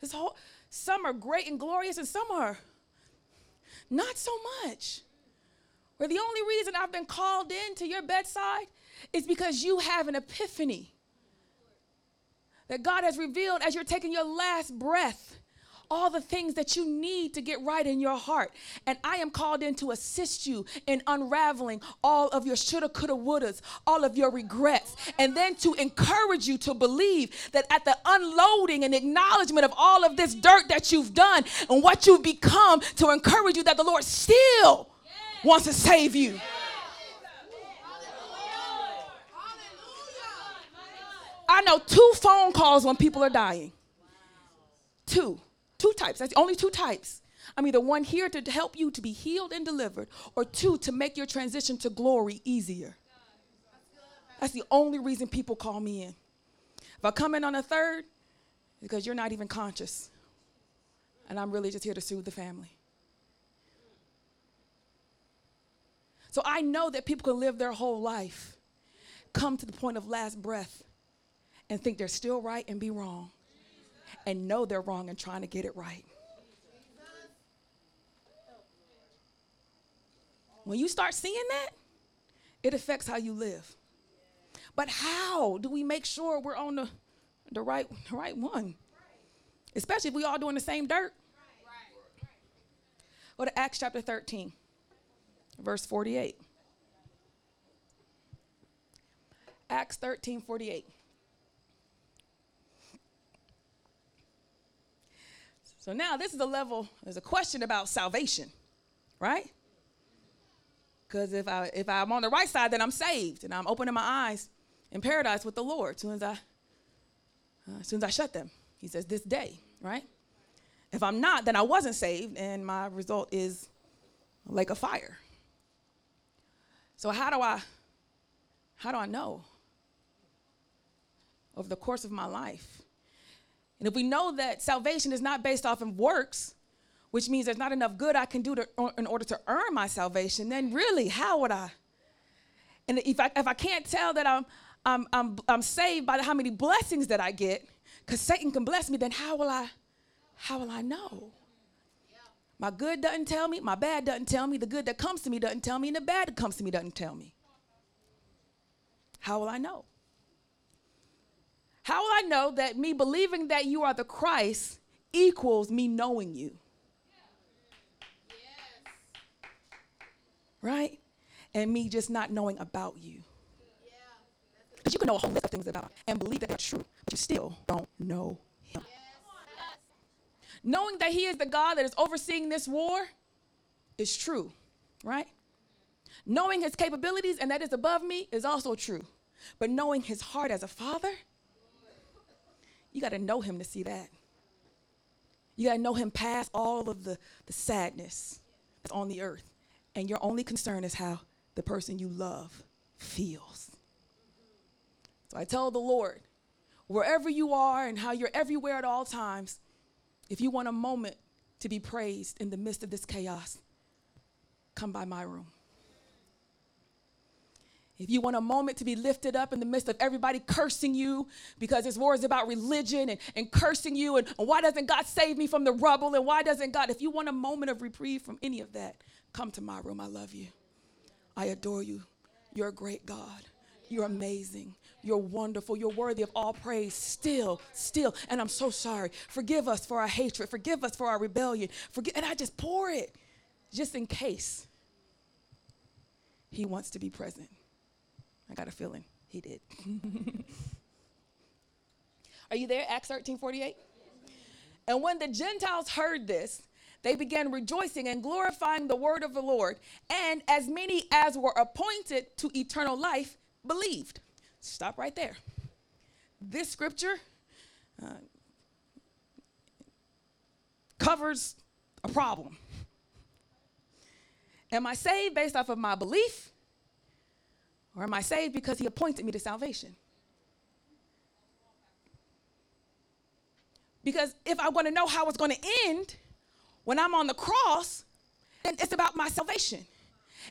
This whole some are great and glorious, and some are not so much. Where the only reason I've been called in to your bedside is because you have an epiphany that God has revealed as you're taking your last breath all the things that you need to get right in your heart. And I am called in to assist you in unraveling all of your shoulda, coulda, wouldas, all of your regrets, and then to encourage you to believe that at the unloading and acknowledgement of all of this dirt that you've done and what you've become, to encourage you that the Lord still wants to save you. I know two phone calls when people are dying. Two. Two types. That's only two types. I'm either one here to help you to be healed and delivered, or two to make your transition to glory easier. That's the only reason people call me in. If I come in on a third, because you're not even conscious. And I'm really just here to soothe the family. So I know that people can live their whole life, come to the point of last breath, and think they're still right and be wrong and know they're wrong and trying to get it right. When you start seeing that, it affects how you live. But how do we make sure we're on the, the right the right one? Especially if we all doing the same dirt. Go to Acts chapter 13, verse 48. Acts 13, 48. So now this is a level, there's a question about salvation, right? Because if I if I'm on the right side, then I'm saved and I'm opening my eyes in paradise with the Lord as soon as I uh, as soon as I shut them. He says this day, right? If I'm not, then I wasn't saved, and my result is like a fire. So how do I how do I know? Over the course of my life. And if we know that salvation is not based off of works, which means there's not enough good I can do to, in order to earn my salvation, then really, how would I? And if I, if I can't tell that I'm, I'm, I'm, I'm saved by the, how many blessings that I get, because Satan can bless me, then how will I, how will I know? My good doesn't tell me, my bad doesn't tell me, the good that comes to me doesn't tell me, and the bad that comes to me doesn't tell me. How will I know? How will I know that me believing that you are the Christ equals me knowing you? Right? And me just not knowing about you. Because you can know a whole list of things about and believe that they're true, but you still don't know him. Knowing that he is the God that is overseeing this war is true, right? Knowing his capabilities and that is above me is also true. But knowing his heart as a father you got to know him to see that. You got to know him past all of the, the sadness that's on the earth. And your only concern is how the person you love feels. So I tell the Lord, wherever you are and how you're everywhere at all times, if you want a moment to be praised in the midst of this chaos, come by my room. If you want a moment to be lifted up in the midst of everybody cursing you because this war is about religion and, and cursing you and, and why doesn't God save me from the rubble and why doesn't God, if you want a moment of reprieve from any of that, come to my room. I love you. I adore you. You're a great God. You're amazing. You're wonderful. You're worthy of all praise. Still, still. And I'm so sorry. Forgive us for our hatred. Forgive us for our rebellion. Forgive, and I just pour it just in case he wants to be present. I got a feeling he did. Are you there? Acts 13 48? And when the Gentiles heard this, they began rejoicing and glorifying the word of the Lord. And as many as were appointed to eternal life believed. Stop right there. This scripture uh, covers a problem. Am I saved based off of my belief? Or am I saved because he appointed me to salvation? Because if I want to know how it's going to end when I'm on the cross, then it's about my salvation.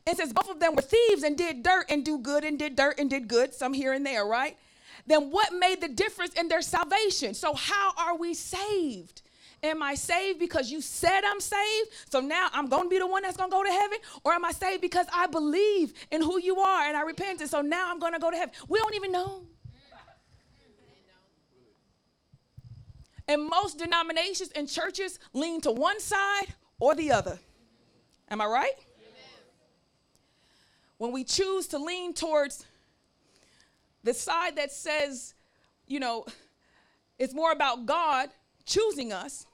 It says both of them were thieves and did dirt and do good and did dirt and did good, some here and there, right? Then what made the difference in their salvation? So, how are we saved? Am I saved because you said I'm saved? So now I'm going to be the one that's going to go to heaven? Or am I saved because I believe in who you are and I repented? So now I'm going to go to heaven. We don't even know. And most denominations and churches lean to one side or the other. Am I right? When we choose to lean towards the side that says, you know, it's more about God choosing us,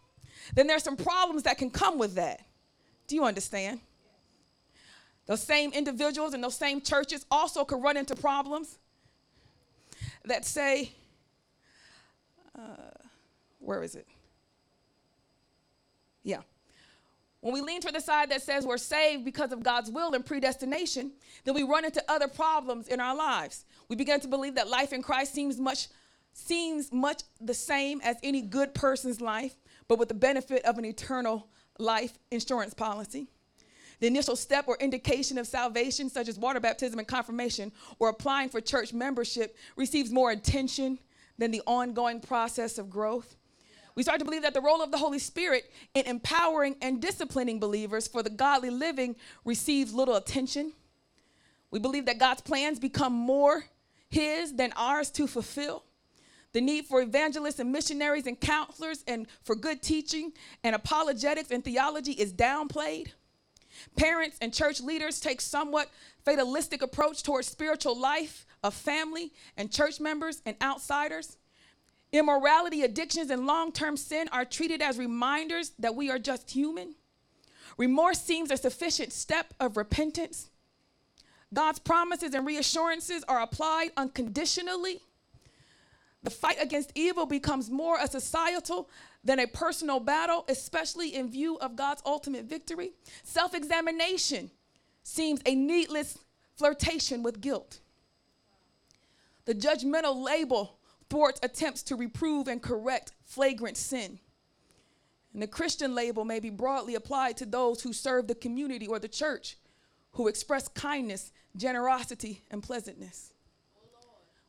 then there's some problems that can come with that. Do you understand? Those same individuals and those same churches also could run into problems that say, uh, where is it? Yeah. When we lean to the side that says we're saved because of God's will and predestination, then we run into other problems in our lives. We begin to believe that life in Christ seems much seems much the same as any good person's life, but with the benefit of an eternal life insurance policy. The initial step or indication of salvation, such as water baptism and confirmation, or applying for church membership, receives more attention than the ongoing process of growth. We start to believe that the role of the Holy Spirit in empowering and disciplining believers for the godly living receives little attention. We believe that God's plans become more His than ours to fulfill. The need for evangelists and missionaries and counselors and for good teaching and apologetics and theology is downplayed. Parents and church leaders take somewhat fatalistic approach towards spiritual life of family and church members and outsiders. Immorality, addictions, and long term sin are treated as reminders that we are just human. Remorse seems a sufficient step of repentance. God's promises and reassurances are applied unconditionally. The fight against evil becomes more a societal than a personal battle, especially in view of God's ultimate victory. Self examination seems a needless flirtation with guilt. The judgmental label thwarts attempts to reprove and correct flagrant sin. And the Christian label may be broadly applied to those who serve the community or the church, who express kindness, generosity, and pleasantness.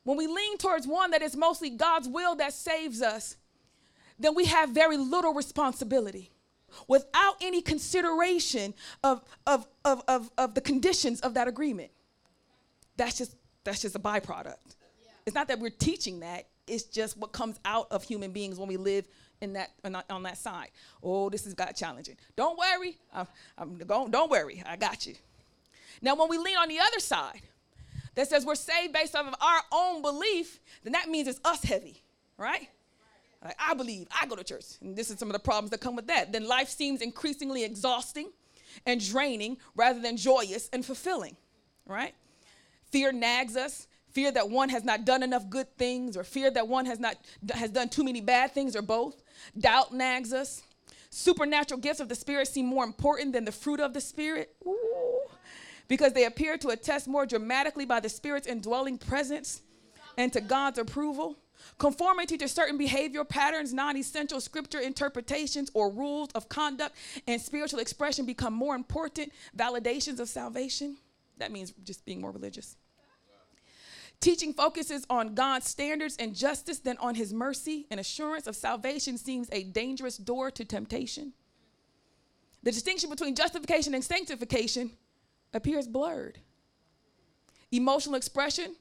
When we lean towards one that is mostly God's will that saves us, then we have very little responsibility without any consideration of, of, of, of, of the conditions of that agreement. That's just, that's just a byproduct. Yeah. It's not that we're teaching that, it's just what comes out of human beings when we live in that on that side. Oh, this has got challenging. Don't worry. I'm, I'm going, don't worry. I got you. Now, when we lean on the other side, that says we're saved based off of our own belief, then that means it's us heavy, right? Like, I believe, I go to church. And this is some of the problems that come with that. Then life seems increasingly exhausting and draining rather than joyous and fulfilling, right? Fear nags us, fear that one has not done enough good things, or fear that one has not has done too many bad things, or both. Doubt nags us. Supernatural gifts of the Spirit seem more important than the fruit of the Spirit. Ooh. Because they appear to attest more dramatically by the Spirit's indwelling presence and to God's approval. Conformity to certain behavioral patterns, non essential scripture interpretations, or rules of conduct and spiritual expression become more important validations of salvation. That means just being more religious. Teaching focuses on God's standards and justice than on his mercy and assurance of salvation seems a dangerous door to temptation. The distinction between justification and sanctification appears blurred. Emotional expression,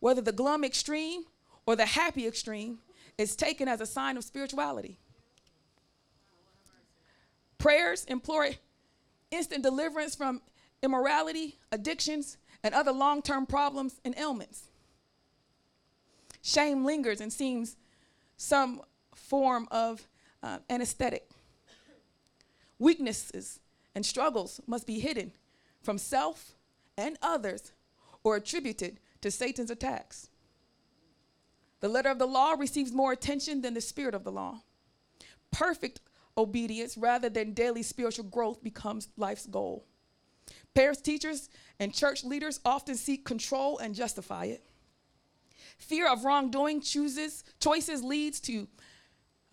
whether the glum extreme or the happy extreme, is taken as a sign of spirituality. Prayers implore instant deliverance from immorality, addictions, and other long term problems and ailments. Shame lingers and seems some form of uh, anesthetic. Weaknesses and struggles must be hidden from self and others or attributed to Satan's attacks. The letter of the law receives more attention than the spirit of the law. Perfect obedience rather than daily spiritual growth becomes life's goal. Parents, teachers, and church leaders often seek control and justify it. Fear of wrongdoing chooses choices leads to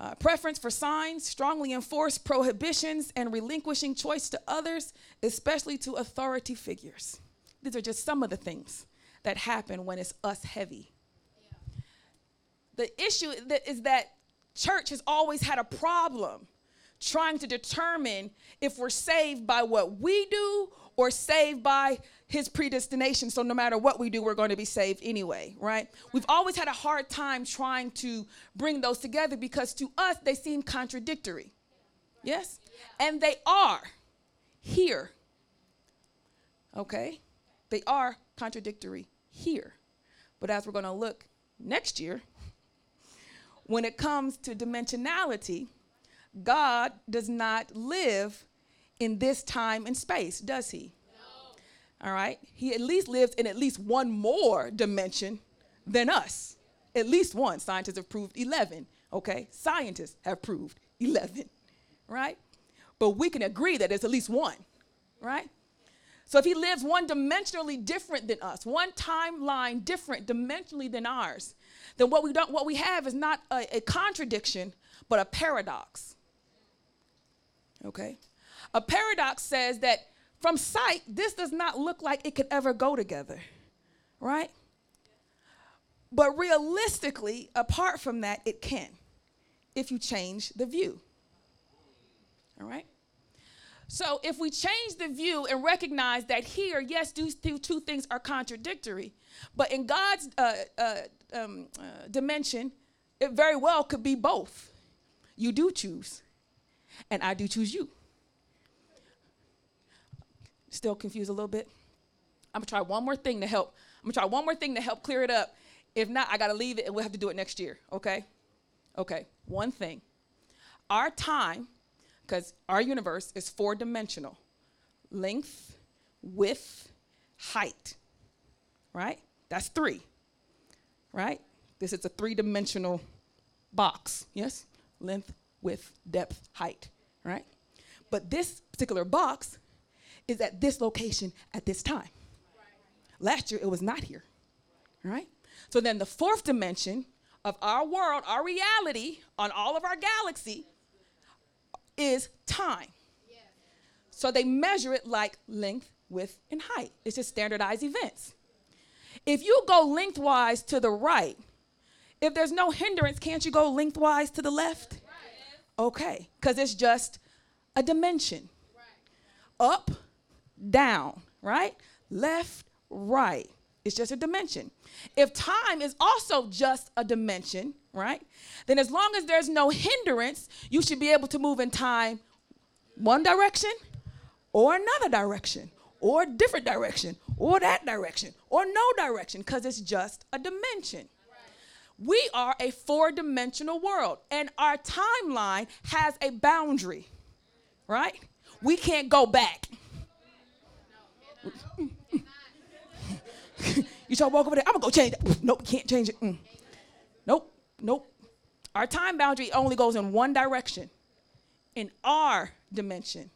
uh, preference for signs, strongly enforced prohibitions, and relinquishing choice to others, especially to authority figures. These are just some of the things that happen when it's us heavy. Yeah. The issue that is that church has always had a problem trying to determine if we're saved by what we do or saved by his predestination. So no matter what we do, we're going to be saved anyway, right? We've always had a hard time trying to bring those together because to us they seem contradictory. Yes? And they are here. Okay? They are contradictory here. But as we're going to look next year, when it comes to dimensionality, God does not live in this time and space, does he? No. All right? He at least lives in at least one more dimension than us. At least one. Scientists have proved 11, okay? Scientists have proved 11, right? But we can agree that there's at least one, right? So if he lives one dimensionally different than us, one timeline different dimensionally than ours, then what we don't what we have is not a, a contradiction, but a paradox. Okay? A paradox says that from sight, this does not look like it could ever go together, right? But realistically, apart from that, it can if you change the view. All right? So if we change the view and recognize that here, yes, these two two things are contradictory, but in God's uh, uh, um, uh, dimension, it very well could be both. You do choose, and I do choose you. Still confused a little bit? I'm gonna try one more thing to help. I'm gonna try one more thing to help clear it up. If not, I gotta leave it and we'll have to do it next year, okay? Okay, one thing. Our time, because our universe is four dimensional length, width, height, right? That's three, right? This is a three dimensional box, yes? Length, width, depth, height, right? But this particular box is at this location at this time. Last year it was not here, right? So then the fourth dimension of our world, our reality on all of our galaxy is time. So they measure it like length, width, and height. It's just standardized events. If you go lengthwise to the right, if there's no hindrance, can't you go lengthwise to the left? Okay, because it's just a dimension. Up, down, right? Left, right. It's just a dimension. If time is also just a dimension, right? Then as long as there's no hindrance, you should be able to move in time one direction or another direction or different direction or that direction or no direction because it's just a dimension. We are a four dimensional world and our timeline has a boundary, right? We can't go back. you try to walk over there, I'm gonna go change it. Nope, can't change it. Mm. Nope, nope. Our time boundary only goes in one direction, in our dimension.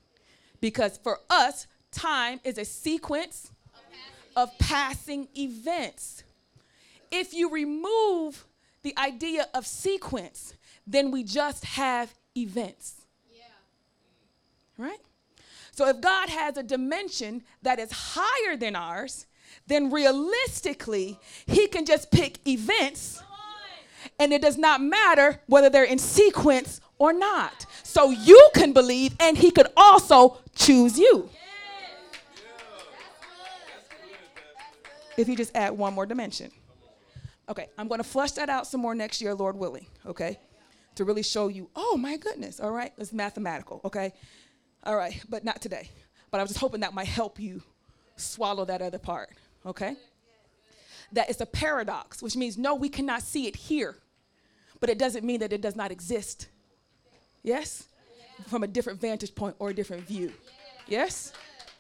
Because for us, time is a sequence of passing events. If you remove the idea of sequence, then we just have events. Yeah. Right? So if God has a dimension that is higher than ours, then realistically, He can just pick events and it does not matter whether they're in sequence or not. So you can believe, and He could also choose you. If you just add one more dimension. Okay, I'm going to flush that out some more next year, Lord willing, okay? To really show you, oh my goodness, all right? It's mathematical, okay? All right, but not today. But I was just hoping that might help you swallow that other part, okay? That it's a paradox, which means no, we cannot see it here, but it doesn't mean that it does not exist. Yes? From a different vantage point or a different view. Yes?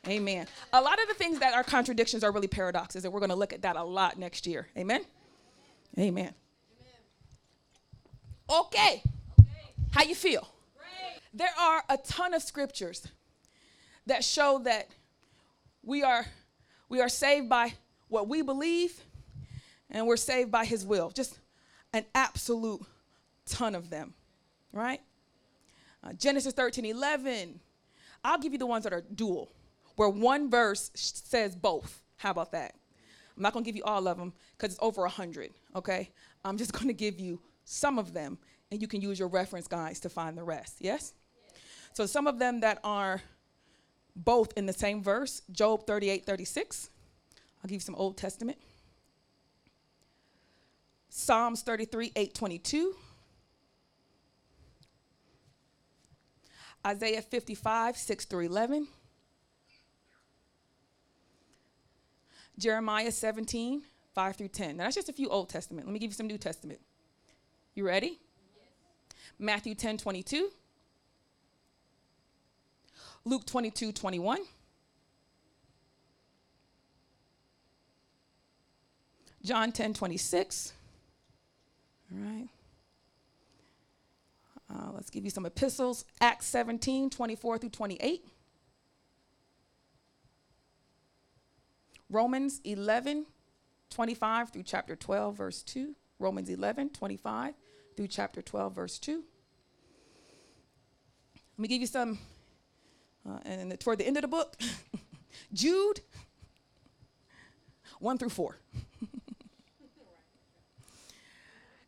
Amen. A lot of the things that are contradictions are really paradoxes, and we're going to look at that a lot next year. Amen? Amen. Okay. How you feel? There are a ton of scriptures that show that we are we are saved by what we believe and we're saved by his will. Just an absolute ton of them, right? Uh, Genesis 13, 11. I'll give you the ones that are dual, where one verse says both. How about that? I'm not to give you all of them because it's over 100, okay? I'm just to give you some of them, and you can use your reference guides to find the rest, yes? So some of them that are both in the same verse, Job 38, 36. I'll give you some Old Testament. Psalms 33, 8, 22. Isaiah 55, 6 through 11. Jeremiah 17, 5 through 10. Now, that's just a few Old Testament. Let me give you some New Testament. You ready? Matthew 10, 22. Luke 22, 21. John 10, 26. All right. Uh, let's give you some epistles. Acts 17, 24 through 28. Romans 11, 25 through chapter 12, verse 2. Romans 11, 25 through chapter 12, verse 2. Let me give you some, uh, and toward the end of the book, Jude 1 through 4.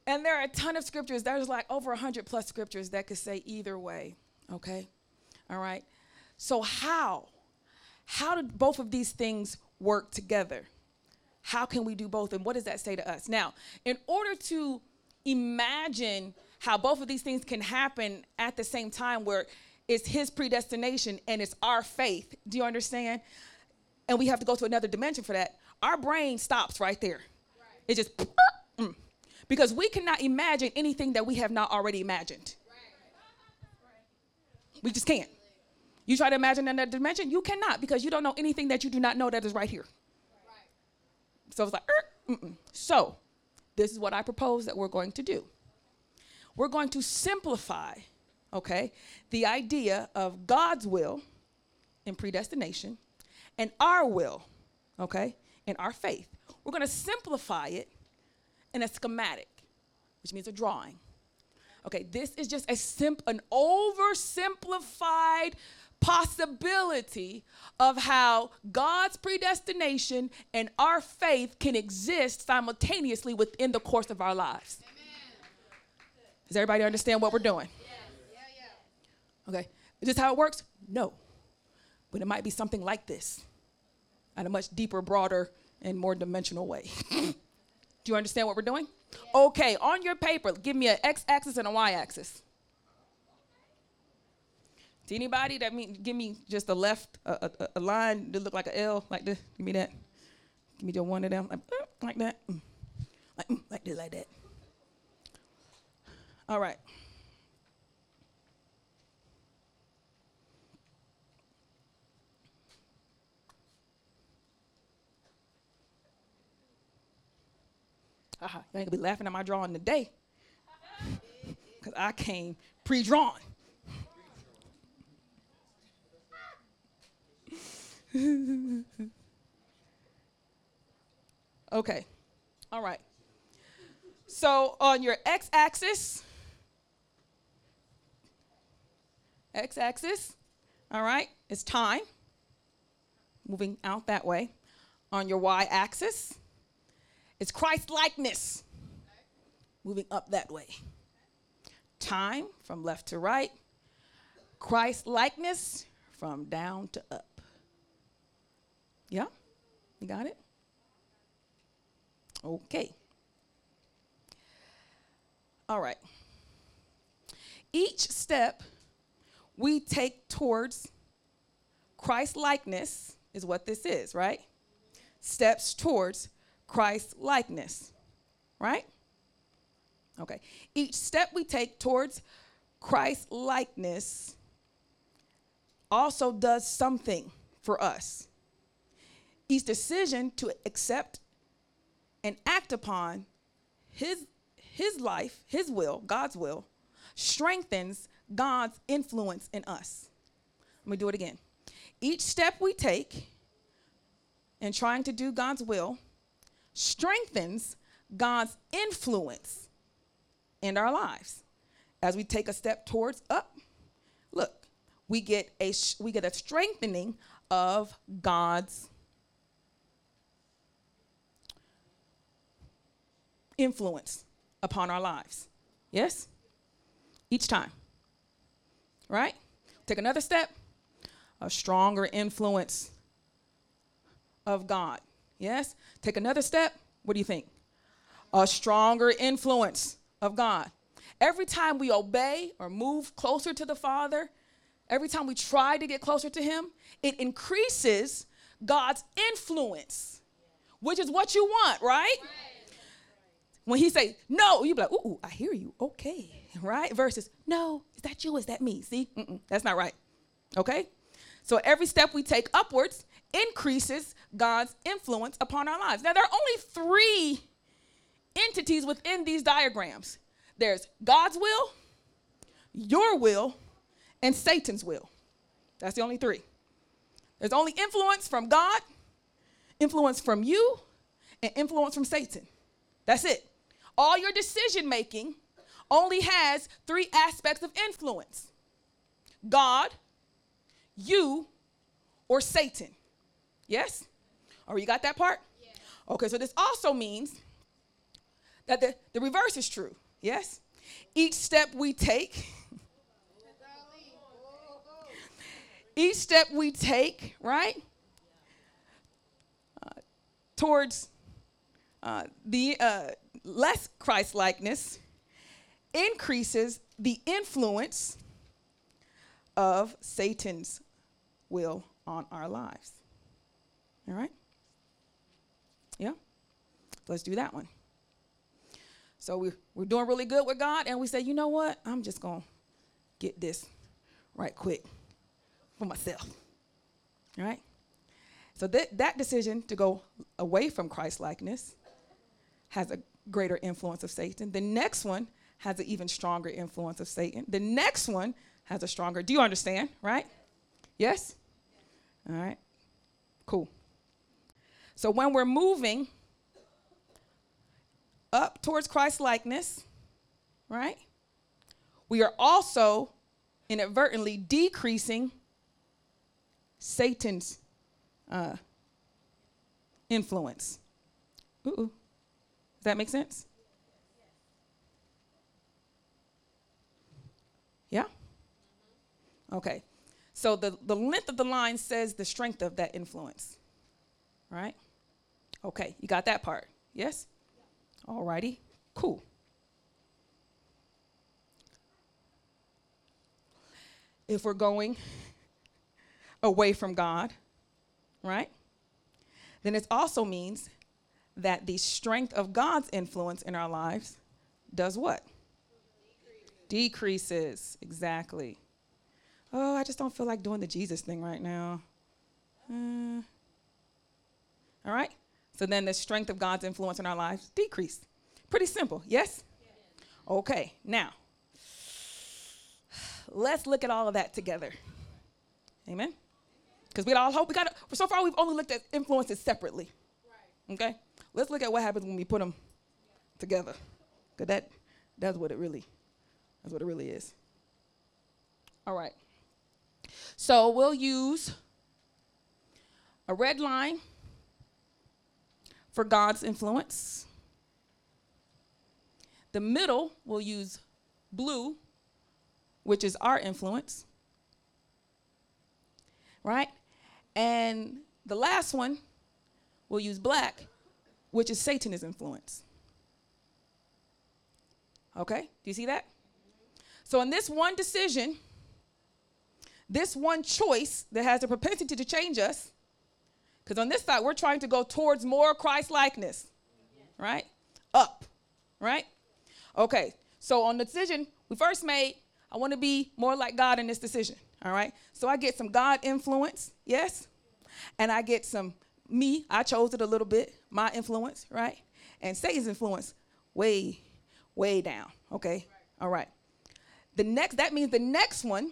and there are a ton of scriptures. There's like over 100 plus scriptures that could say either way, okay? All right? So, how? How do both of these things work together. How can we do both? And what does that say to us? Now, in order to imagine how both of these things can happen at the same time, where it's His predestination and it's our faith, do you understand? and we have to go to another dimension for that, our brain stops right there. It just, mm. because we cannot imagine anything that we have not already imagined. We just can't. You try to imagine another dimension, you cannot because you don't know anything that you do not know that is right here. So it's like, er, mm-mm. so this is what I propose that we're going to do. We're going to simplify, okay, the idea of God's will in predestination and our will, okay, in our faith. We're going to simplify it in a schematic, which means a drawing. Okay, this is just a simp- an oversimplified possibility of how God's predestination and our faith can exist simultaneously within the course of our lives. Amen. Does everybody understand what we're doing? Okay. Is this how it works? No. But it might be something like this at a much deeper, broader, and more dimensional way. Do you understand what we're doing? Okay, on your paper, give me an x axis and a y axis. To anybody that mean, give me just a left, a, a, a line that look like an L, like this. Give me that. Give me just one of them, like, uh, like that, mm. like, mm, like this, like that. All right. Uh-huh. You ain't gonna be laughing at my drawing today. Because I came pre drawn. okay. All right. So on your x axis, x axis, all right, it's time, moving out that way. On your y axis, it's Christ likeness, moving up that way. Time from left to right, Christ likeness from down to up. Yeah? You got it? Okay. All right. Each step we take towards Christ likeness is what this is, right? Steps towards Christ likeness, right? Okay. Each step we take towards Christ likeness also does something for us each decision to accept and act upon his, his life, his will, God's will, strengthens God's influence in us. Let me do it again. Each step we take in trying to do God's will strengthens God's influence in our lives. As we take a step towards up, look, we get a we get a strengthening of God's influence upon our lives. Yes? Each time. Right? Take another step. A stronger influence of God. Yes? Take another step. What do you think? A stronger influence of God. Every time we obey or move closer to the Father, every time we try to get closer to Him, it increases God's influence, which is what you want, right? When he say no, you be like, ooh, I hear you. Okay, right? Versus no, is that you? Is that me? See, Mm-mm, that's not right. Okay. So every step we take upwards increases God's influence upon our lives. Now there are only three entities within these diagrams. There's God's will, your will, and Satan's will. That's the only three. There's only influence from God, influence from you, and influence from Satan. That's it all your decision making only has three aspects of influence God, you, or Satan. Yes? Or oh, you got that part? Yeah. Okay, so this also means that the, the reverse is true. Yes? Each step we take, each step we take, right? Uh, towards uh, the uh, less Christ likeness increases the influence of Satan's will on our lives. All right? Yeah? Let's do that one. So we're, we're doing really good with God, and we say, you know what? I'm just going to get this right quick for myself. All right? So that, that decision to go away from Christ likeness has a greater influence of Satan. The next one has an even stronger influence of Satan. The next one has a stronger, do you understand, right? Yes? All right. Cool. So when we're moving up towards Christ likeness, right? We are also inadvertently decreasing Satan's uh, influence. Ooh, does that make sense? Yeah? Okay. So the, the length of the line says the strength of that influence. Right? Okay, you got that part. Yes? All righty. Cool. If we're going away from God, right? Then it also means that the strength of God's influence in our lives does what? Decreases. Decreases. Exactly. Oh, I just don't feel like doing the Jesus thing right now. Uh, all right? So then the strength of God's influence in our lives decreased. Pretty simple, yes? Okay, now, let's look at all of that together. Amen? Because we all hope we got to, so far we've only looked at influences separately. Okay? Let's look at what happens when we put them together. Because that, that's what it really, that's what it really is. All right. So we'll use a red line for God's influence. The middle we'll use blue, which is our influence. Right? And the last one, we'll use black, which is Satan's influence. Okay? Do you see that? So, in this one decision, this one choice that has a propensity to change us, because on this side, we're trying to go towards more Christ likeness, right? Up, right? Okay, so on the decision we first made, I want to be more like God in this decision. All right. So I get some God influence, yes. And I get some me, I chose it a little bit, my influence, right? And Satan's influence way, way down. Okay. All right. The next, that means the next one,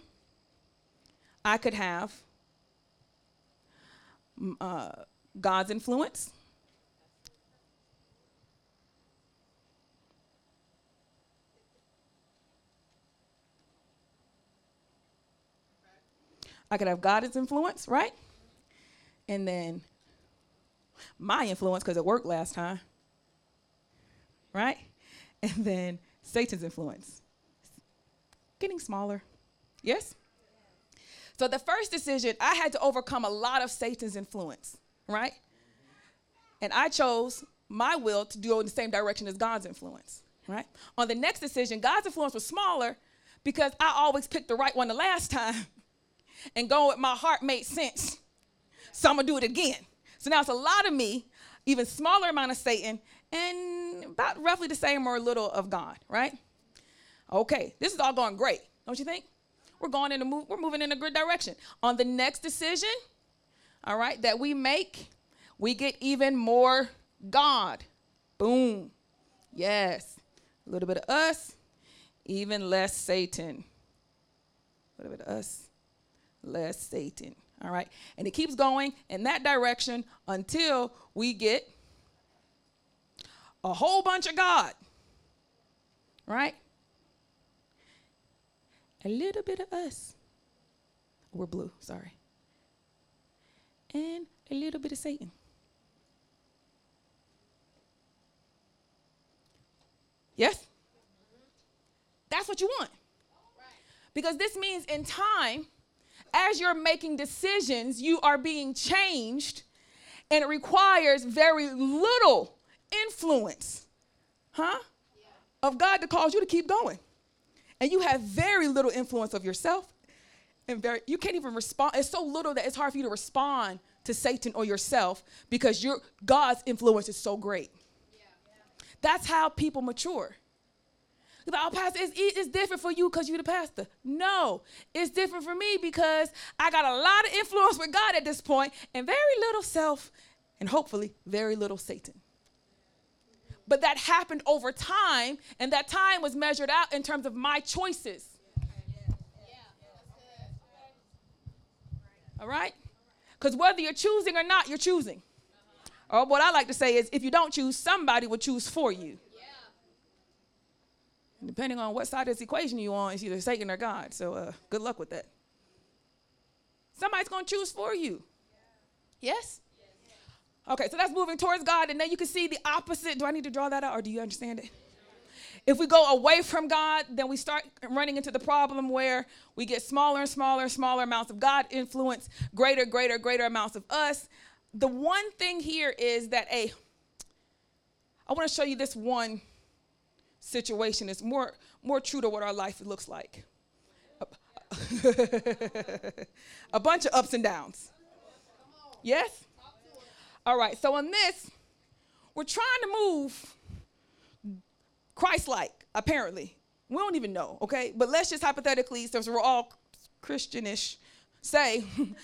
I could have uh, God's influence. I could have God's influence, right? And then my influence, because it worked last time, right? And then Satan's influence. Getting smaller. Yes? So the first decision, I had to overcome a lot of Satan's influence, right? And I chose my will to go in the same direction as God's influence, right? On the next decision, God's influence was smaller because I always picked the right one the last time and going with my heart made sense. So I'm gonna do it again. So now it's a lot of me, even smaller amount of Satan, and about roughly the same or a little of God, right? Okay, this is all going great, don't you think? We're going in a move, we're moving in a good direction. On the next decision, all right, that we make, we get even more God. Boom. Yes. A little bit of us, even less Satan. A little bit of us, less Satan. All right. And it keeps going in that direction until we get a whole bunch of God. Right? A little bit of us. We're blue, sorry. And a little bit of Satan. Yes? That's what you want. Because this means in time, as you're making decisions, you are being changed, and it requires very little influence, huh? Of God to cause you to keep going. And you have very little influence of yourself and very you can't even respond. It's so little that it's hard for you to respond to Satan or yourself because your God's influence is so great. That's how people mature. Like, oh, pastor, it's, it's different for you because you're the pastor. No, it's different for me because I got a lot of influence with God at this point and very little self and hopefully very little Satan. But that happened over time, and that time was measured out in terms of my choices. All right? Because whether you're choosing or not, you're choosing. Or what I like to say is if you don't choose, somebody will choose for you. And depending on what side of this equation you're on, it's either Satan or God. So uh, good luck with that. Somebody's going to choose for you. Yes? Okay, so that's moving towards God, and then you can see the opposite. Do I need to draw that out, or do you understand it? If we go away from God, then we start running into the problem where we get smaller and smaller and smaller amounts of God influence, greater, greater, greater amounts of us. The one thing here is that a I want to show you this one situation. It's more more true to what our life looks like. a bunch of ups and downs. Yes? All right, so on this, we're trying to move Christ like, apparently. We don't even know, okay? But let's just hypothetically, since we're all Christianish, say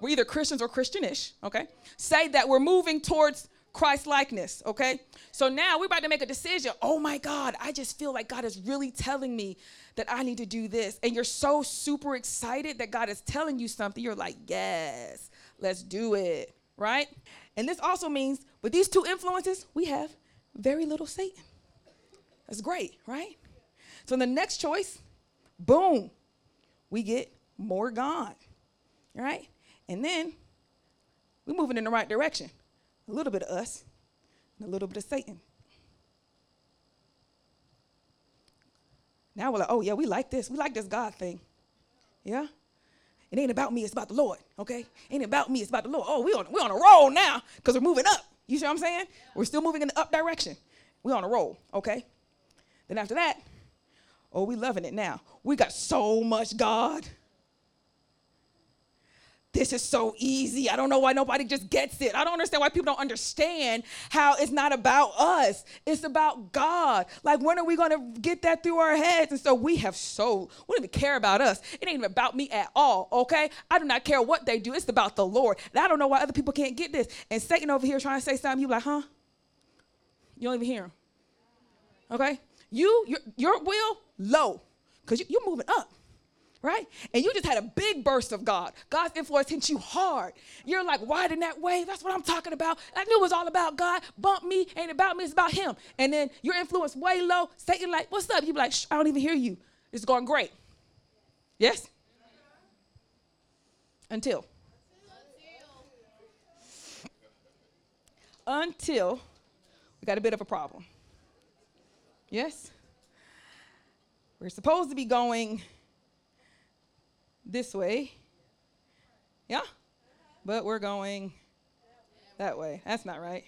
we're either Christians or Christianish, okay? Say that we're moving towards Christ likeness, okay? So now we're about to make a decision. Oh my God, I just feel like God is really telling me that I need to do this. And you're so super excited that God is telling you something. You're like, yes, let's do it, right? And this also means with these two influences, we have very little Satan. That's great, right? So in the next choice, boom, we get more God, right? And then we're moving in the right direction. A little bit of us and a little bit of Satan. Now we're like, oh yeah, we like this. We like this God thing. Yeah? It ain't about me, it's about the Lord, okay? It ain't about me, it's about the Lord. Oh, we on we on a roll now, because we're moving up. You see what I'm saying? We're still moving in the up direction. We're on a roll, okay? Then after that, oh, we loving it now. We got so much God. This is so easy. I don't know why nobody just gets it. I don't understand why people don't understand how it's not about us. It's about God. Like, when are we going to get that through our heads? And so we have so, we don't even care about us. It ain't even about me at all, okay? I do not care what they do. It's about the Lord. And I don't know why other people can't get this. And Satan over here trying to say something, you like, huh? You don't even hear him. Okay? You, your, your will, low, because you, you're moving up right? And you just had a big burst of God. God's influence hit you hard. You're like riding that wave. That's what I'm talking about. I knew it was all about God. Bump me, ain't about me, it's about him. And then your influence way low. Satan like, what's up? You be like, I don't even hear you. It's going great. Yes? Until. Until we got a bit of a problem. Yes? We're supposed to be going this way. Yeah? But we're going that way. That's not right.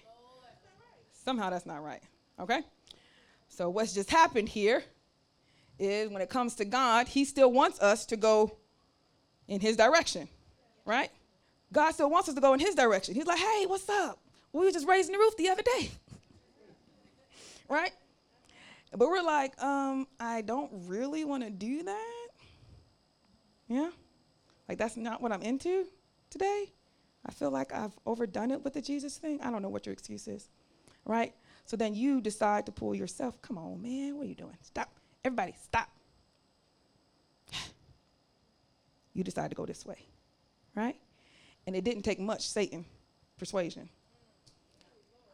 Somehow that's not right. Okay? So what's just happened here is when it comes to God, he still wants us to go in his direction. Right? God still wants us to go in his direction. He's like, "Hey, what's up? We were just raising the roof the other day." right? But we're like, um, I don't really want to do that. Yeah? Like that's not what I'm into today. I feel like I've overdone it with the Jesus thing. I don't know what your excuse is. Right? So then you decide to pull yourself. Come on, man. What are you doing? Stop. Everybody, stop. you decide to go this way. Right? And it didn't take much Satan persuasion.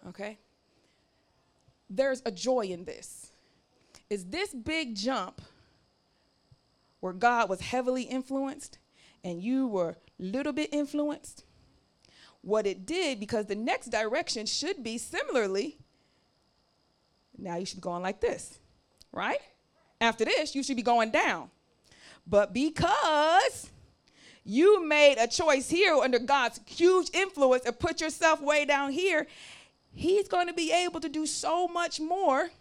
Okay? There's a joy in this. Is this big jump where God was heavily influenced and you were a little bit influenced, what it did, because the next direction should be similarly, now you should be going like this, right? After this, you should be going down. But because you made a choice here under God's huge influence and put yourself way down here, He's going to be able to do so much more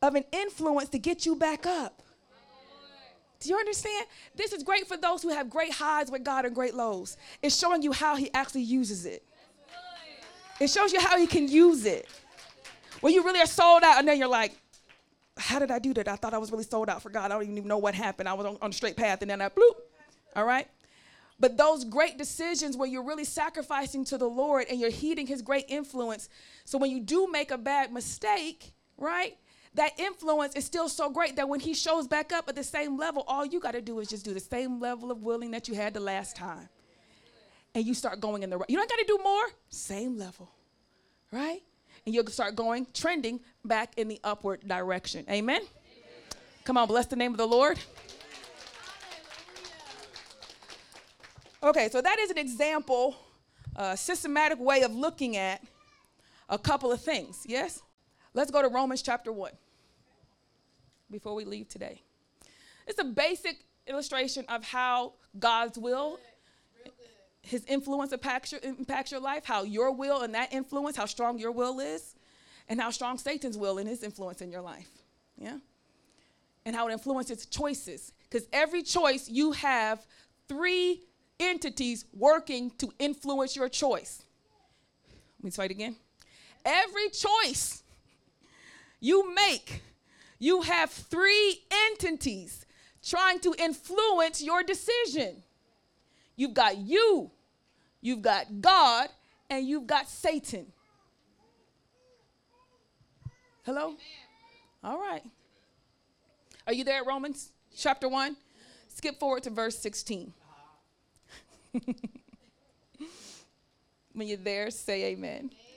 of an influence to get you back up. Do you understand? This is great for those who have great highs with God and great lows. It's showing you how He actually uses it. It shows you how He can use it. When you really are sold out, and then you're like, how did I do that? I thought I was really sold out for God. I don't even know what happened. I was on, on the straight path, and then I bloop. All right? But those great decisions where you're really sacrificing to the Lord and you're heeding His great influence. So when you do make a bad mistake, right? That influence is still so great that when he shows back up at the same level, all you got to do is just do the same level of willing that you had the last time. And you start going in the right. You don't got to do more, same level, right? And you'll start going, trending back in the upward direction. Amen? Amen. Come on, bless the name of the Lord. Okay, so that is an example, a systematic way of looking at a couple of things. Yes? Let's go to Romans chapter 1 before we leave today. It's a basic illustration of how God's will, his influence impacts your, impacts your life, how your will and that influence, how strong your will is, and how strong Satan's will and his influence in your life. Yeah? And how it influences choices. Because every choice you have three entities working to influence your choice. Let me try it again. Every choice you make, you have three entities trying to influence your decision. You've got you, you've got God, and you've got Satan. Hello? All right. Are you there Romans chapter 1? Skip forward to verse 16. when you're there, say amen. amen.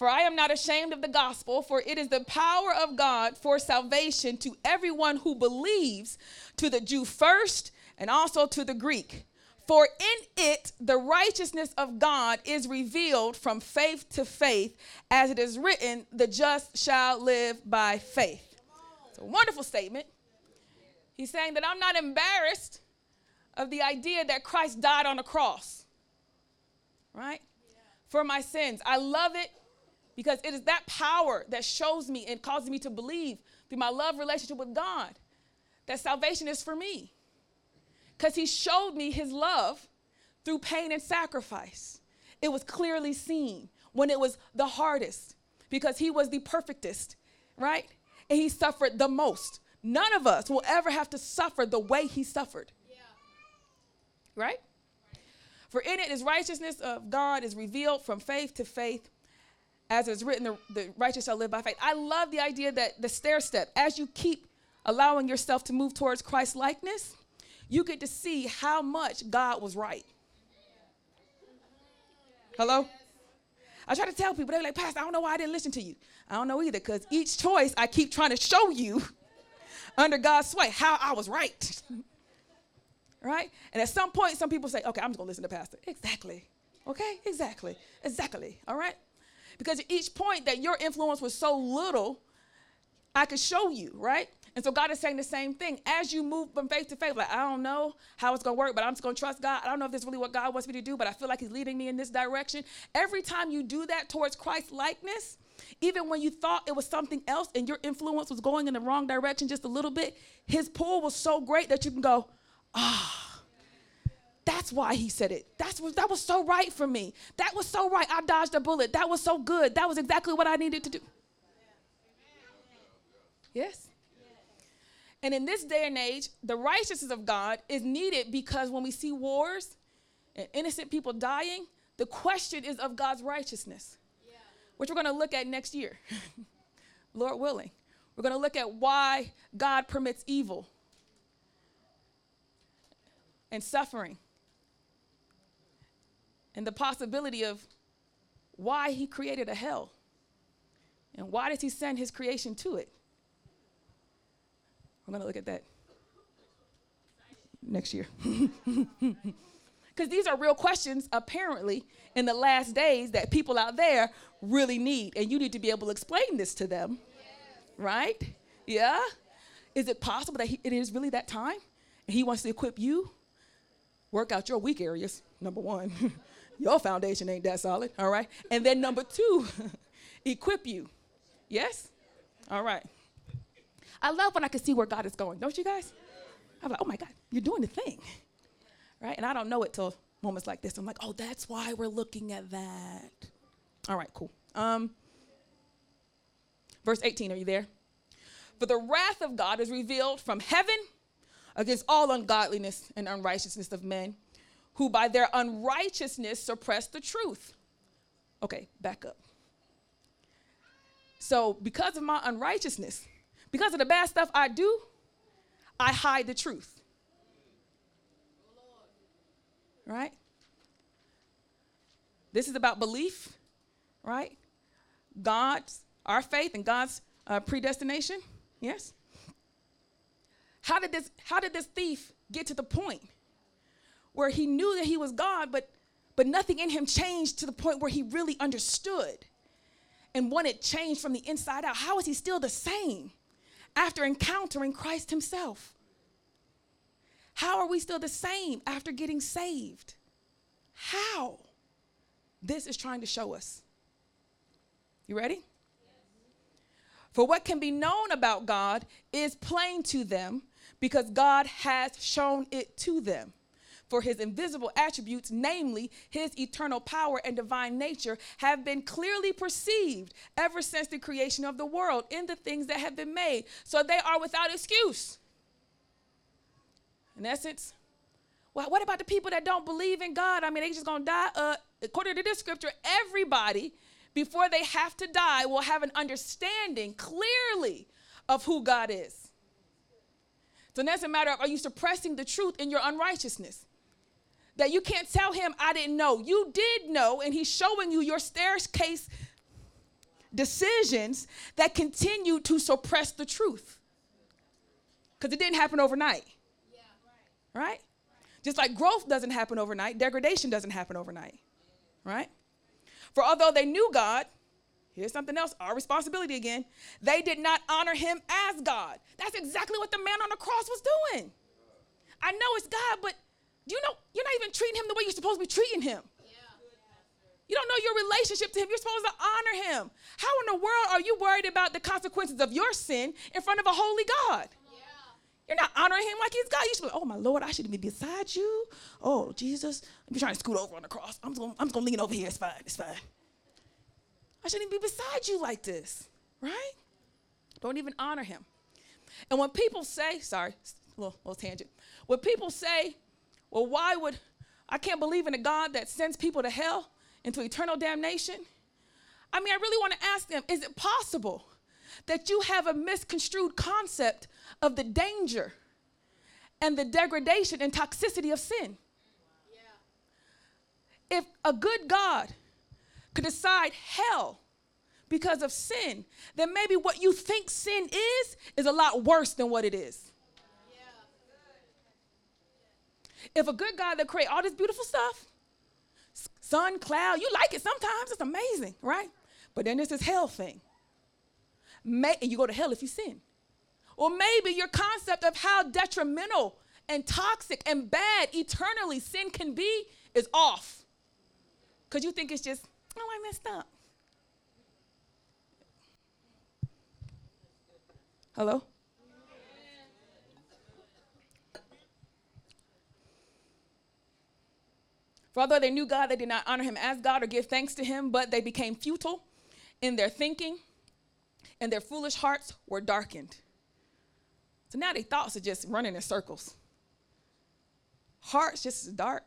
For I am not ashamed of the gospel, for it is the power of God for salvation to everyone who believes, to the Jew first, and also to the Greek. For in it the righteousness of God is revealed from faith to faith, as it is written, the just shall live by faith. It's a wonderful statement. He's saying that I'm not embarrassed of the idea that Christ died on the cross, right? For my sins. I love it because it is that power that shows me and causes me to believe through my love relationship with God that salvation is for me. Because he showed me his love through pain and sacrifice. It was clearly seen when it was the hardest because he was the perfectest, right? And he suffered the most. None of us will ever have to suffer the way he suffered. Yeah. Right? For in it is righteousness of God is revealed from faith to faith as it's written, the, the righteous shall live by faith. I love the idea that the stair step, as you keep allowing yourself to move towards Christ likeness, you get to see how much God was right. Hello? I try to tell people, they're like, Pastor, I don't know why I didn't listen to you. I don't know either, because each choice I keep trying to show you under God's sway how I was right. right? And at some point, some people say, okay, I'm just going to listen to Pastor. Exactly. Okay? Exactly. Exactly. All right? Because at each point that your influence was so little, I could show you, right? And so God is saying the same thing. As you move from faith to faith, like, I don't know how it's going to work, but I'm just going to trust God. I don't know if this is really what God wants me to do, but I feel like He's leading me in this direction. Every time you do that towards Christ likeness, even when you thought it was something else and your influence was going in the wrong direction just a little bit, His pull was so great that you can go, ah. That's why he said it. That's what, that was so right for me. That was so right. I dodged a bullet. That was so good. That was exactly what I needed to do. Yes? And in this day and age, the righteousness of God is needed because when we see wars and innocent people dying, the question is of God's righteousness, which we're going to look at next year, Lord willing. We're going to look at why God permits evil and suffering and the possibility of why he created a hell and why does he send his creation to it. I'm going to look at that next year. Because these are real questions, apparently, in the last days that people out there really need. And you need to be able to explain this to them. Right? Yeah? Is it possible that he, it is really that time? And he wants to equip you? Work out your weak areas, number one. Your foundation ain't that solid, all right? And then number two, equip you. Yes? All right. I love when I can see where God is going, don't you guys? I'm like, oh my God, you're doing the thing. Right? And I don't know it till moments like this. I'm like, oh, that's why we're looking at that. All right, cool. Um, verse 18, are you there? For the wrath of God is revealed from heaven against all ungodliness and unrighteousness of men who by their unrighteousness suppress the truth. Okay, back up. So, because of my unrighteousness, because of the bad stuff I do, I hide the truth. Right? This is about belief, right? God's, our faith and God's uh, predestination. Yes? How did this how did this thief get to the point where he knew that he was God but but nothing in him changed to the point where he really understood and wanted change from the inside out? How is he still the same after encountering Christ himself? How are we still the same after getting saved? How? This is trying to show us. You ready? For what can be known about God is plain to them because God has shown it to them. For his invisible attributes, namely his eternal power and divine nature, have been clearly perceived ever since the creation of the world in the things that have been made. So they are without excuse. In essence, well, what about the people that don't believe in God? I mean, they just gonna die. Uh, according to this scripture, everybody before they have to die will have an understanding clearly of who God is. So that's a matter are you suppressing the truth in your unrighteousness? That you can't tell him, I didn't know. You did know, and he's showing you your staircase decisions that continue to suppress the truth. Because it didn't happen overnight. Yeah, right. right? Just like growth doesn't happen overnight, degradation doesn't happen overnight. Right? For although they knew God, here's something else, our responsibility again, they did not honor him as God. That's exactly what the man on the cross was doing. I know it's God, but you know you're not even treating him the way you're supposed to be treating him? You don't know your relationship to him. You're supposed to honor him. How in the world are you worried about the consequences of your sin in front of a holy God? You're not honoring him like he's God. You should be oh my Lord, I shouldn't be beside you. Oh, Jesus. I'm trying to scoot over on the cross. I'm just, gonna, I'm just gonna lean over here. It's fine. It's fine. I shouldn't even be beside you like this, right? Don't even honor him. And when people say, sorry, little, little tangent. When people say, well, why would I can't believe in a God that sends people to hell into eternal damnation? I mean, I really want to ask them, is it possible that you have a misconstrued concept of the danger and the degradation and toxicity of sin. Yeah. If a good God could decide hell because of sin, then maybe what you think sin is is a lot worse than what it is. If a good God that create all this beautiful stuff, sun, cloud, you like it sometimes, it's amazing, right? But then there's this hell thing. May, and you go to hell if you sin. Or maybe your concept of how detrimental and toxic and bad eternally sin can be is off. Because you think it's just, oh, I messed up. Hello? For although they knew God, they did not honor him as God or give thanks to him, but they became futile in their thinking, and their foolish hearts were darkened. So now their thoughts are just running in circles. Hearts just as dark.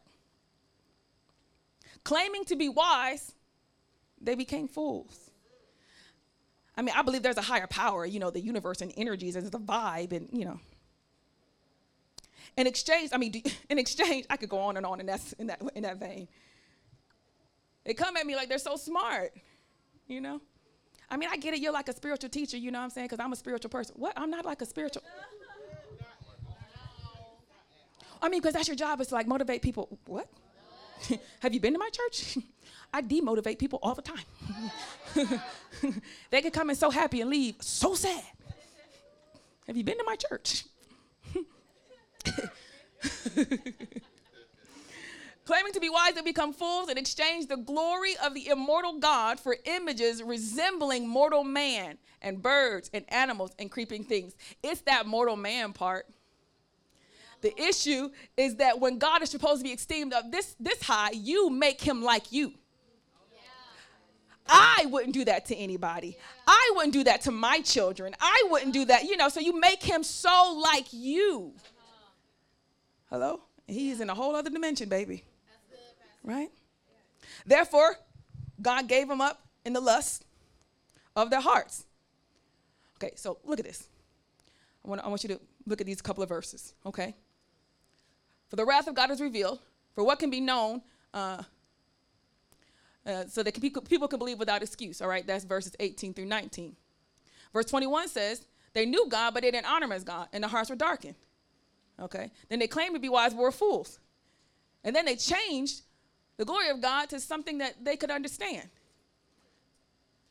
Claiming to be wise, they became fools. I mean, I believe there's a higher power, you know, the universe and energies and the vibe, and you know. In exchange, I mean, in exchange, I could go on and on in that, in that, in that vein. They come at me like they're so smart, you know. I mean, I get it. You're like a spiritual teacher, you know what I'm saying? Because I'm a spiritual person. What? I'm not like a spiritual. I mean, because that's your job is to like motivate people. What? Have you been to my church? I demotivate people all the time. they can come in so happy and leave so sad. Have you been to my church? Claiming to be wise, they become fools and exchange the glory of the immortal God for images resembling mortal man and birds and animals and creeping things. It's that mortal man part. The issue is that when God is supposed to be esteemed up this, this high, you make him like you. I wouldn't do that to anybody. I wouldn't do that to my children. I wouldn't do that, you know, so you make him so like you. Hello? He's in a whole other dimension, baby. Right? Therefore, God gave them up in the lust of their hearts. Okay, so look at this. I want, I want you to look at these couple of verses, okay? For the wrath of God is revealed, for what can be known, uh, uh, so that people can believe without excuse, all right? That's verses 18 through 19. Verse 21 says, They knew God, but they didn't honor him as God, and their hearts were darkened. Okay? Then they claimed to be wise, but were fools. And then they changed the glory of God to something that they could understand.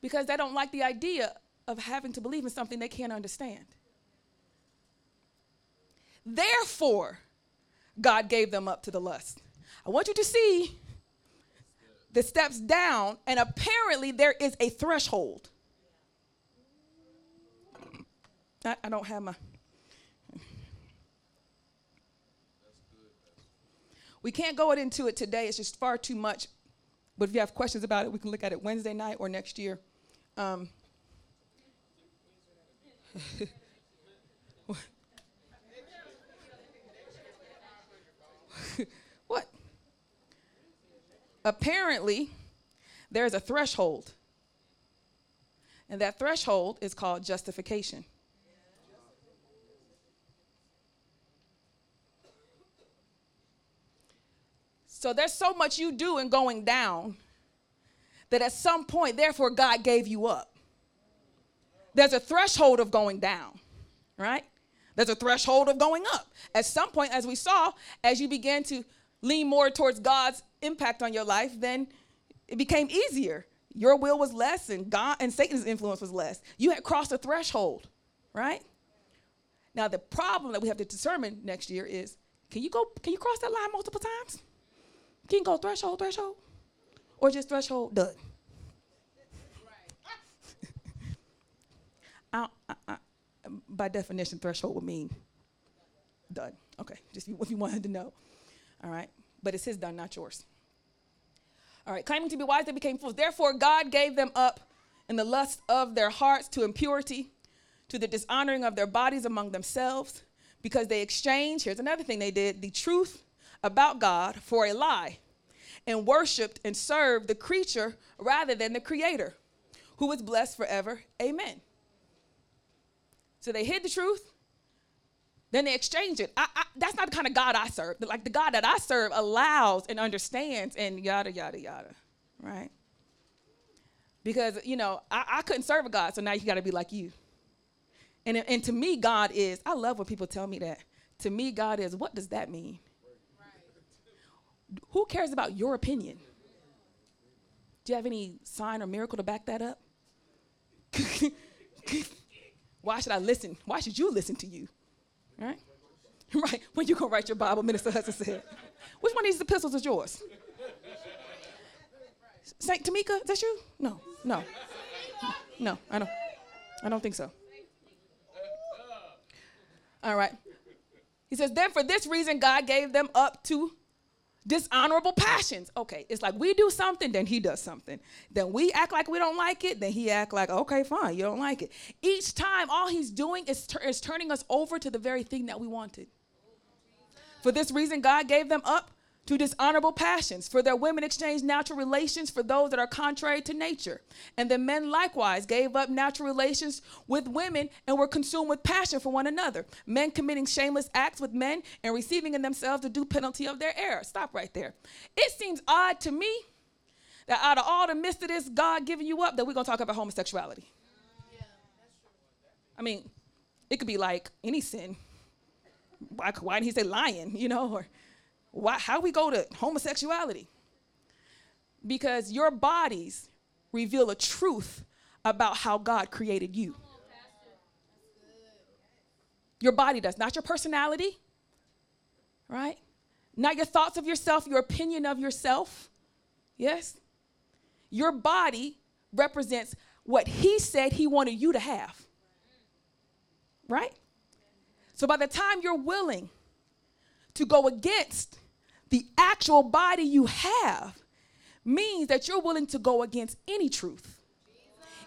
Because they don't like the idea of having to believe in something they can't understand. Therefore, God gave them up to the lust. I want you to see the steps down, and apparently there is a threshold. I, I don't have my. We can't go into it today, it's just far too much. But if you have questions about it, we can look at it Wednesday night or next year. Um, what? Apparently, there's a threshold. And that threshold is called justification. So there's so much you do in going down that at some point, therefore, God gave you up. There's a threshold of going down, right? There's a threshold of going up. At some point, as we saw, as you began to lean more towards God's impact on your life, then it became easier. Your will was less, and God and Satan's influence was less. You had crossed a threshold, right? Now the problem that we have to determine next year is: Can you go? Can you cross that line multiple times? Can go threshold, threshold? Or just threshold, done? I, I, I, by definition, threshold would mean done. Okay, just if you wanted to know. All right, but it's his done, not yours. All right, claiming to be wise, they became fools. Therefore, God gave them up in the lust of their hearts to impurity, to the dishonoring of their bodies among themselves, because they exchanged, here's another thing they did, the truth about God for a lie and worshiped and served the creature rather than the creator, who was blessed forever. Amen. So they hid the truth, then they exchanged it. I, I, that's not the kind of God I serve. Like the God that I serve allows and understands and yada, yada, yada, right? Because, you know, I, I couldn't serve a God, so now you got to be like you. And, and to me, God is, I love when people tell me that. To me, God is, what does that mean? Who cares about your opinion? Do you have any sign or miracle to back that up? Why should I listen? Why should you listen to you? Right? Right. When you gonna write your Bible, Minister Hudson said. Which one of these epistles is yours? Saint Tamika, is that you? No, no. No, I don't. I don't think so. All right. He says, then for this reason God gave them up to dishonorable passions. Okay, it's like we do something, then he does something. Then we act like we don't like it, then he act like, okay, fine, you don't like it. Each time, all he's doing is, is turning us over to the very thing that we wanted. For this reason, God gave them up to dishonorable passions. For their women exchanged natural relations for those that are contrary to nature. And the men likewise gave up natural relations with women and were consumed with passion for one another. Men committing shameless acts with men and receiving in themselves the due penalty of their error. Stop right there. It seems odd to me that out of all the midst of this, God giving you up, that we're to talk about homosexuality. I mean, it could be like any sin. Why, why didn't he say lying, you know, or why, how we go to homosexuality? Because your bodies reveal a truth about how God created you. Your body does, not your personality, right? not your thoughts of yourself, your opinion of yourself. Yes? Your body represents what he said he wanted you to have. Right? So by the time you're willing to go against the actual body you have, means that you're willing to go against any truth,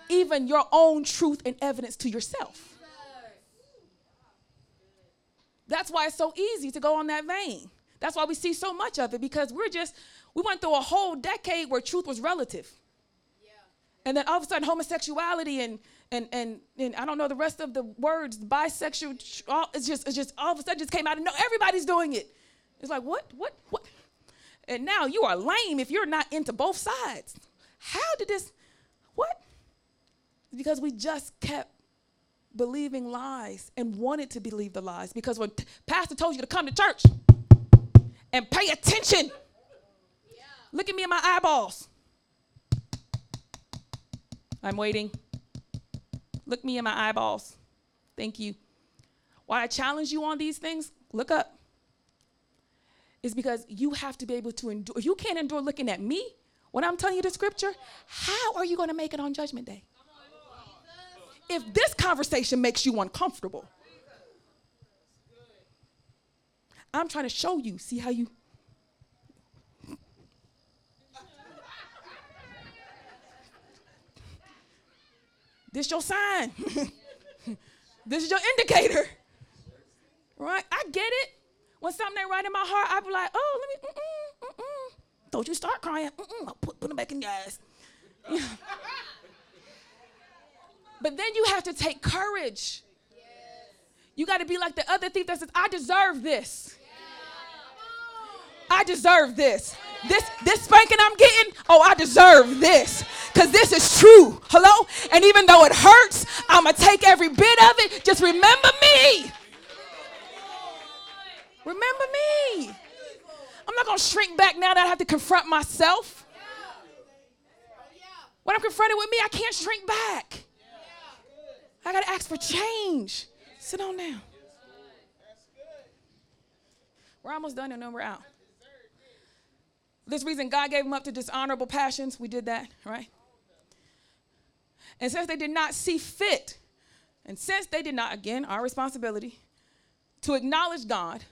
even your own truth and evidence to yourself. That's why it's so easy to go on that vein. That's why we see so much of it because we're just, we went through a whole decade where truth was relative. And then all of a sudden, homosexuality and, and, and, and I don't know the rest of the words, bisexual, all, it's just, it's just all of a sudden just came out and no, everybody's doing it. It's like, what, what, what? And now you are lame if you're not into both sides. How did this, what? Because we just kept believing lies and wanted to believe the lies. Because when pastor told you to come to church and pay attention, yeah. look at me in my eyeballs. I'm waiting. Look me in my eyeballs. Thank you. Why I challenge you on these things, look up. Is because you have to be able to endure. If you can't endure looking at me when I'm telling you the scripture, how are you going to make it on judgment day? if this conversation makes you uncomfortable. I'm trying to show you. See how you. this your sign. this is your indicator. Right? I get it. When something ain't right in my heart, I be like, oh, let me, mm-mm, mm-mm. Don't you start crying. Mm-mm. I'll put, put them back in your ass. But then you have to take courage. You got to be like the other thief that says, I deserve this. I deserve this. This this spanking I'm getting, oh, I deserve this. Cuz this is true. Hello? And even though it hurts, I'm going to take every bit of it. Just remember me. Remember me. I'm not going to shrink back now that I have to confront myself. When I'm confronted with me, I can't shrink back. I got to ask for change. Sit on down. We're almost done and then we're out. This reason God gave them up to dishonorable passions, we did that, right? And since they did not see fit, and since they did not, again, our responsibility, to acknowledge God,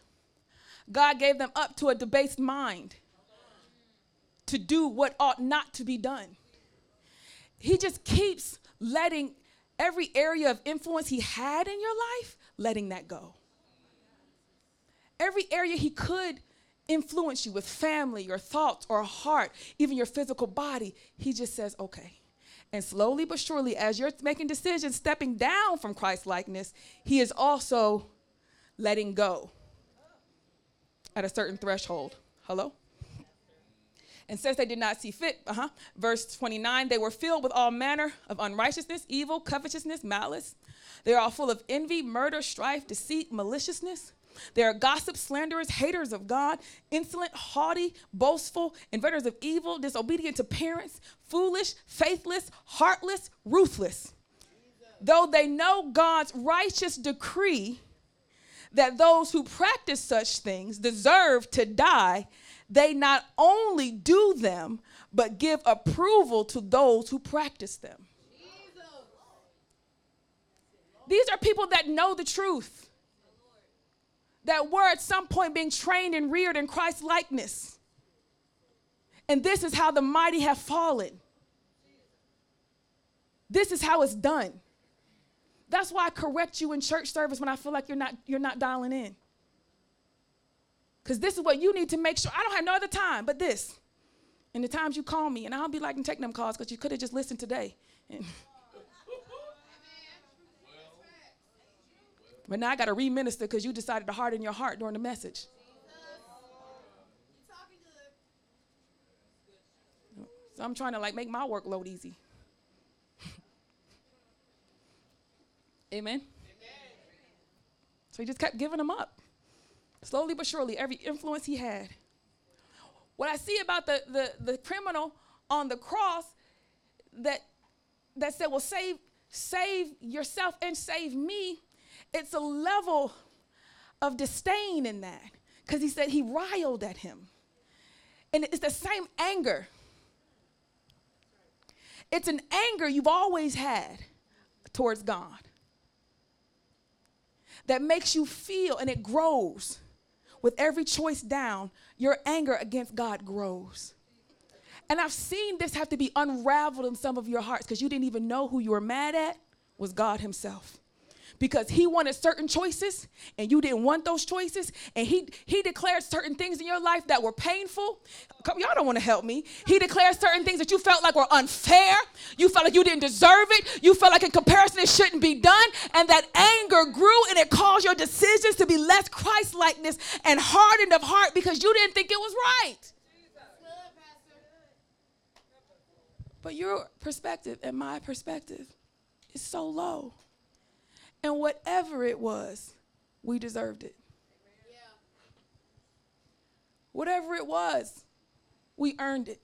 God gave them up to a debased mind to do what ought not to be done. He just keeps letting every area of influence he had in your life, letting that go. Every area he could influence you with family, your thoughts, or heart, even your physical body, he just says, okay. And slowly but surely, as you're making decisions, stepping down from Christ likeness, he is also letting go at a certain threshold. Hello? And since they did not see fit, uh-huh, verse 29, they were filled with all manner of unrighteousness, evil, covetousness, malice. They are all full of envy, murder, strife, deceit, maliciousness. They are gossips, slanderers, haters of God, insolent, haughty, boastful, inventors of evil, disobedient to parents, foolish, faithless, heartless, ruthless. Though they know God's righteous decree that those who practice such things deserve to die, they not only do them, but give approval to those who practice them. These are people that know the truth, that were at some point being trained and reared in Christ's likeness. And this is how the mighty have fallen. This is how it's done. That's why I correct you in church service when I feel like you're not, you're not dialing in. Because this is what you need to make sure. I don't have no other time but this. And the times you call me, and I'll be like, and take them calls because you could have just listened today. And but now I got to re-minister because you decided to harden your heart during the message. So I'm trying to like make my workload easy. Amen. Amen. So he just kept giving them up slowly but surely, every influence he had. What I see about the, the, the criminal on the cross that, that said, well, save, save yourself and save me, it's a level of disdain in that. Because he said he riled at him. And it's the same anger. It's an anger you've always had towards God that makes you feel and it grows. With every choice down, your anger against God grows. And I've seen this have to be unraveled in some of your hearts because you didn't even know who you were mad at was God Himself because he wanted certain choices and you didn't want those choices. And he he declared certain things in your life that were painful. Come, y'all don't want to help me. He declared certain things that you felt like were unfair. You felt like you didn't deserve it. You felt like in comparison it shouldn't be done. And that anger grew and it caused your decisions to be less christ-likeness and hardened of heart because you didn't think it was right. But your perspective and my perspective is so low and whatever it was, we deserved it. Yeah. Whatever it was, we earned it.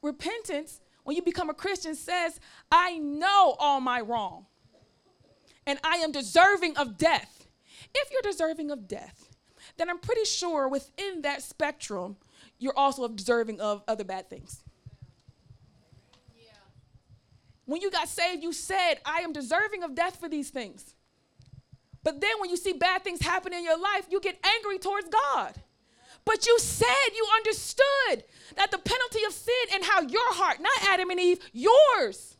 Repentance, when you become a Christian, says, I know all my wrong, and I am deserving of death. If you're deserving of death, then I'm pretty sure within that spectrum, you're also deserving of other bad things. When you got saved, you said, I am deserving of death for these things. But then when you see bad things happen in your life, you get angry towards God. But you said you understood that the penalty of sin and how your heart, not Adam and Eve, yours.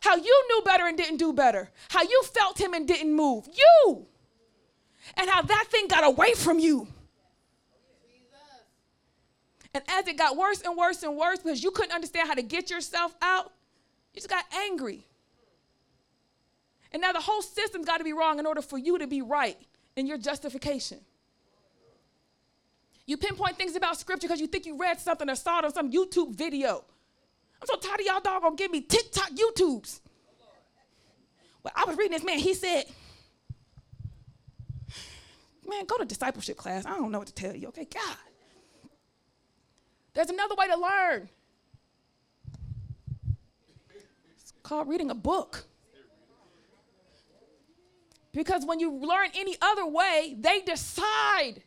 How you knew better and didn't do better. How you felt him and didn't move. You. And how that thing got away from you. And as it got worse and worse and worse because you couldn't understand how to get yourself out, you just got angry. And now the whole system's got to be wrong in order for you to be right in your justification. You pinpoint things about scripture because you think you read something or saw it on some YouTube video. I'm so tired of y'all dog gonna give me TikTok YouTubes. Well, I was reading this man, he said, Man, go to discipleship class. I don't know what to tell you, okay? God. There's another way to learn. It's called reading a book. Because when you learn any other way, they decide.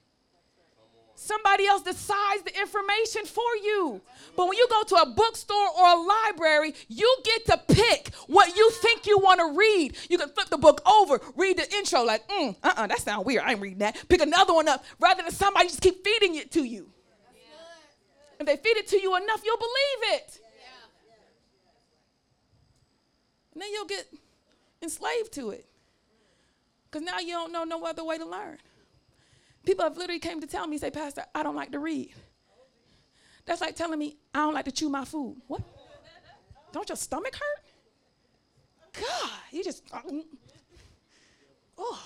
Somebody else decides the information for you. But when you go to a bookstore or a library, you get to pick what you think you want to read. You can flip the book over, read the intro, like, mm, uh uh, that sounds weird. I ain't reading that. Pick another one up rather than somebody just keep feeding it to you. If they feed it to you enough, you'll believe it. And then you'll get enslaved to it. Because now you don't know no other way to learn. People have literally came to tell me, say, Pastor, I don't like to read. That's like telling me I don't like to chew my food. What? Don't your stomach hurt? God, you just, oh,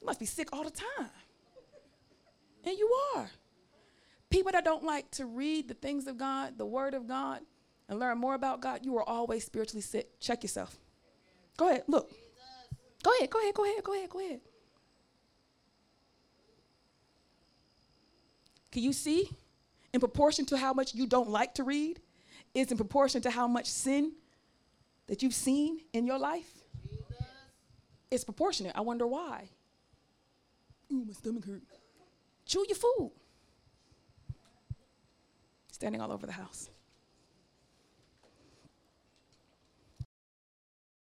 you must be sick all the time. And you are. People that don't like to read the things of God, the Word of God, and learn more about God, you are always spiritually sick. Check yourself. Go ahead, look. Go ahead, go ahead, go ahead, go ahead, go ahead. Can you see? In proportion to how much you don't like to read, is in proportion to how much sin that you've seen in your life. Jesus. It's proportionate. I wonder why. Ooh, my stomach hurt. Chew your food standing all over the house.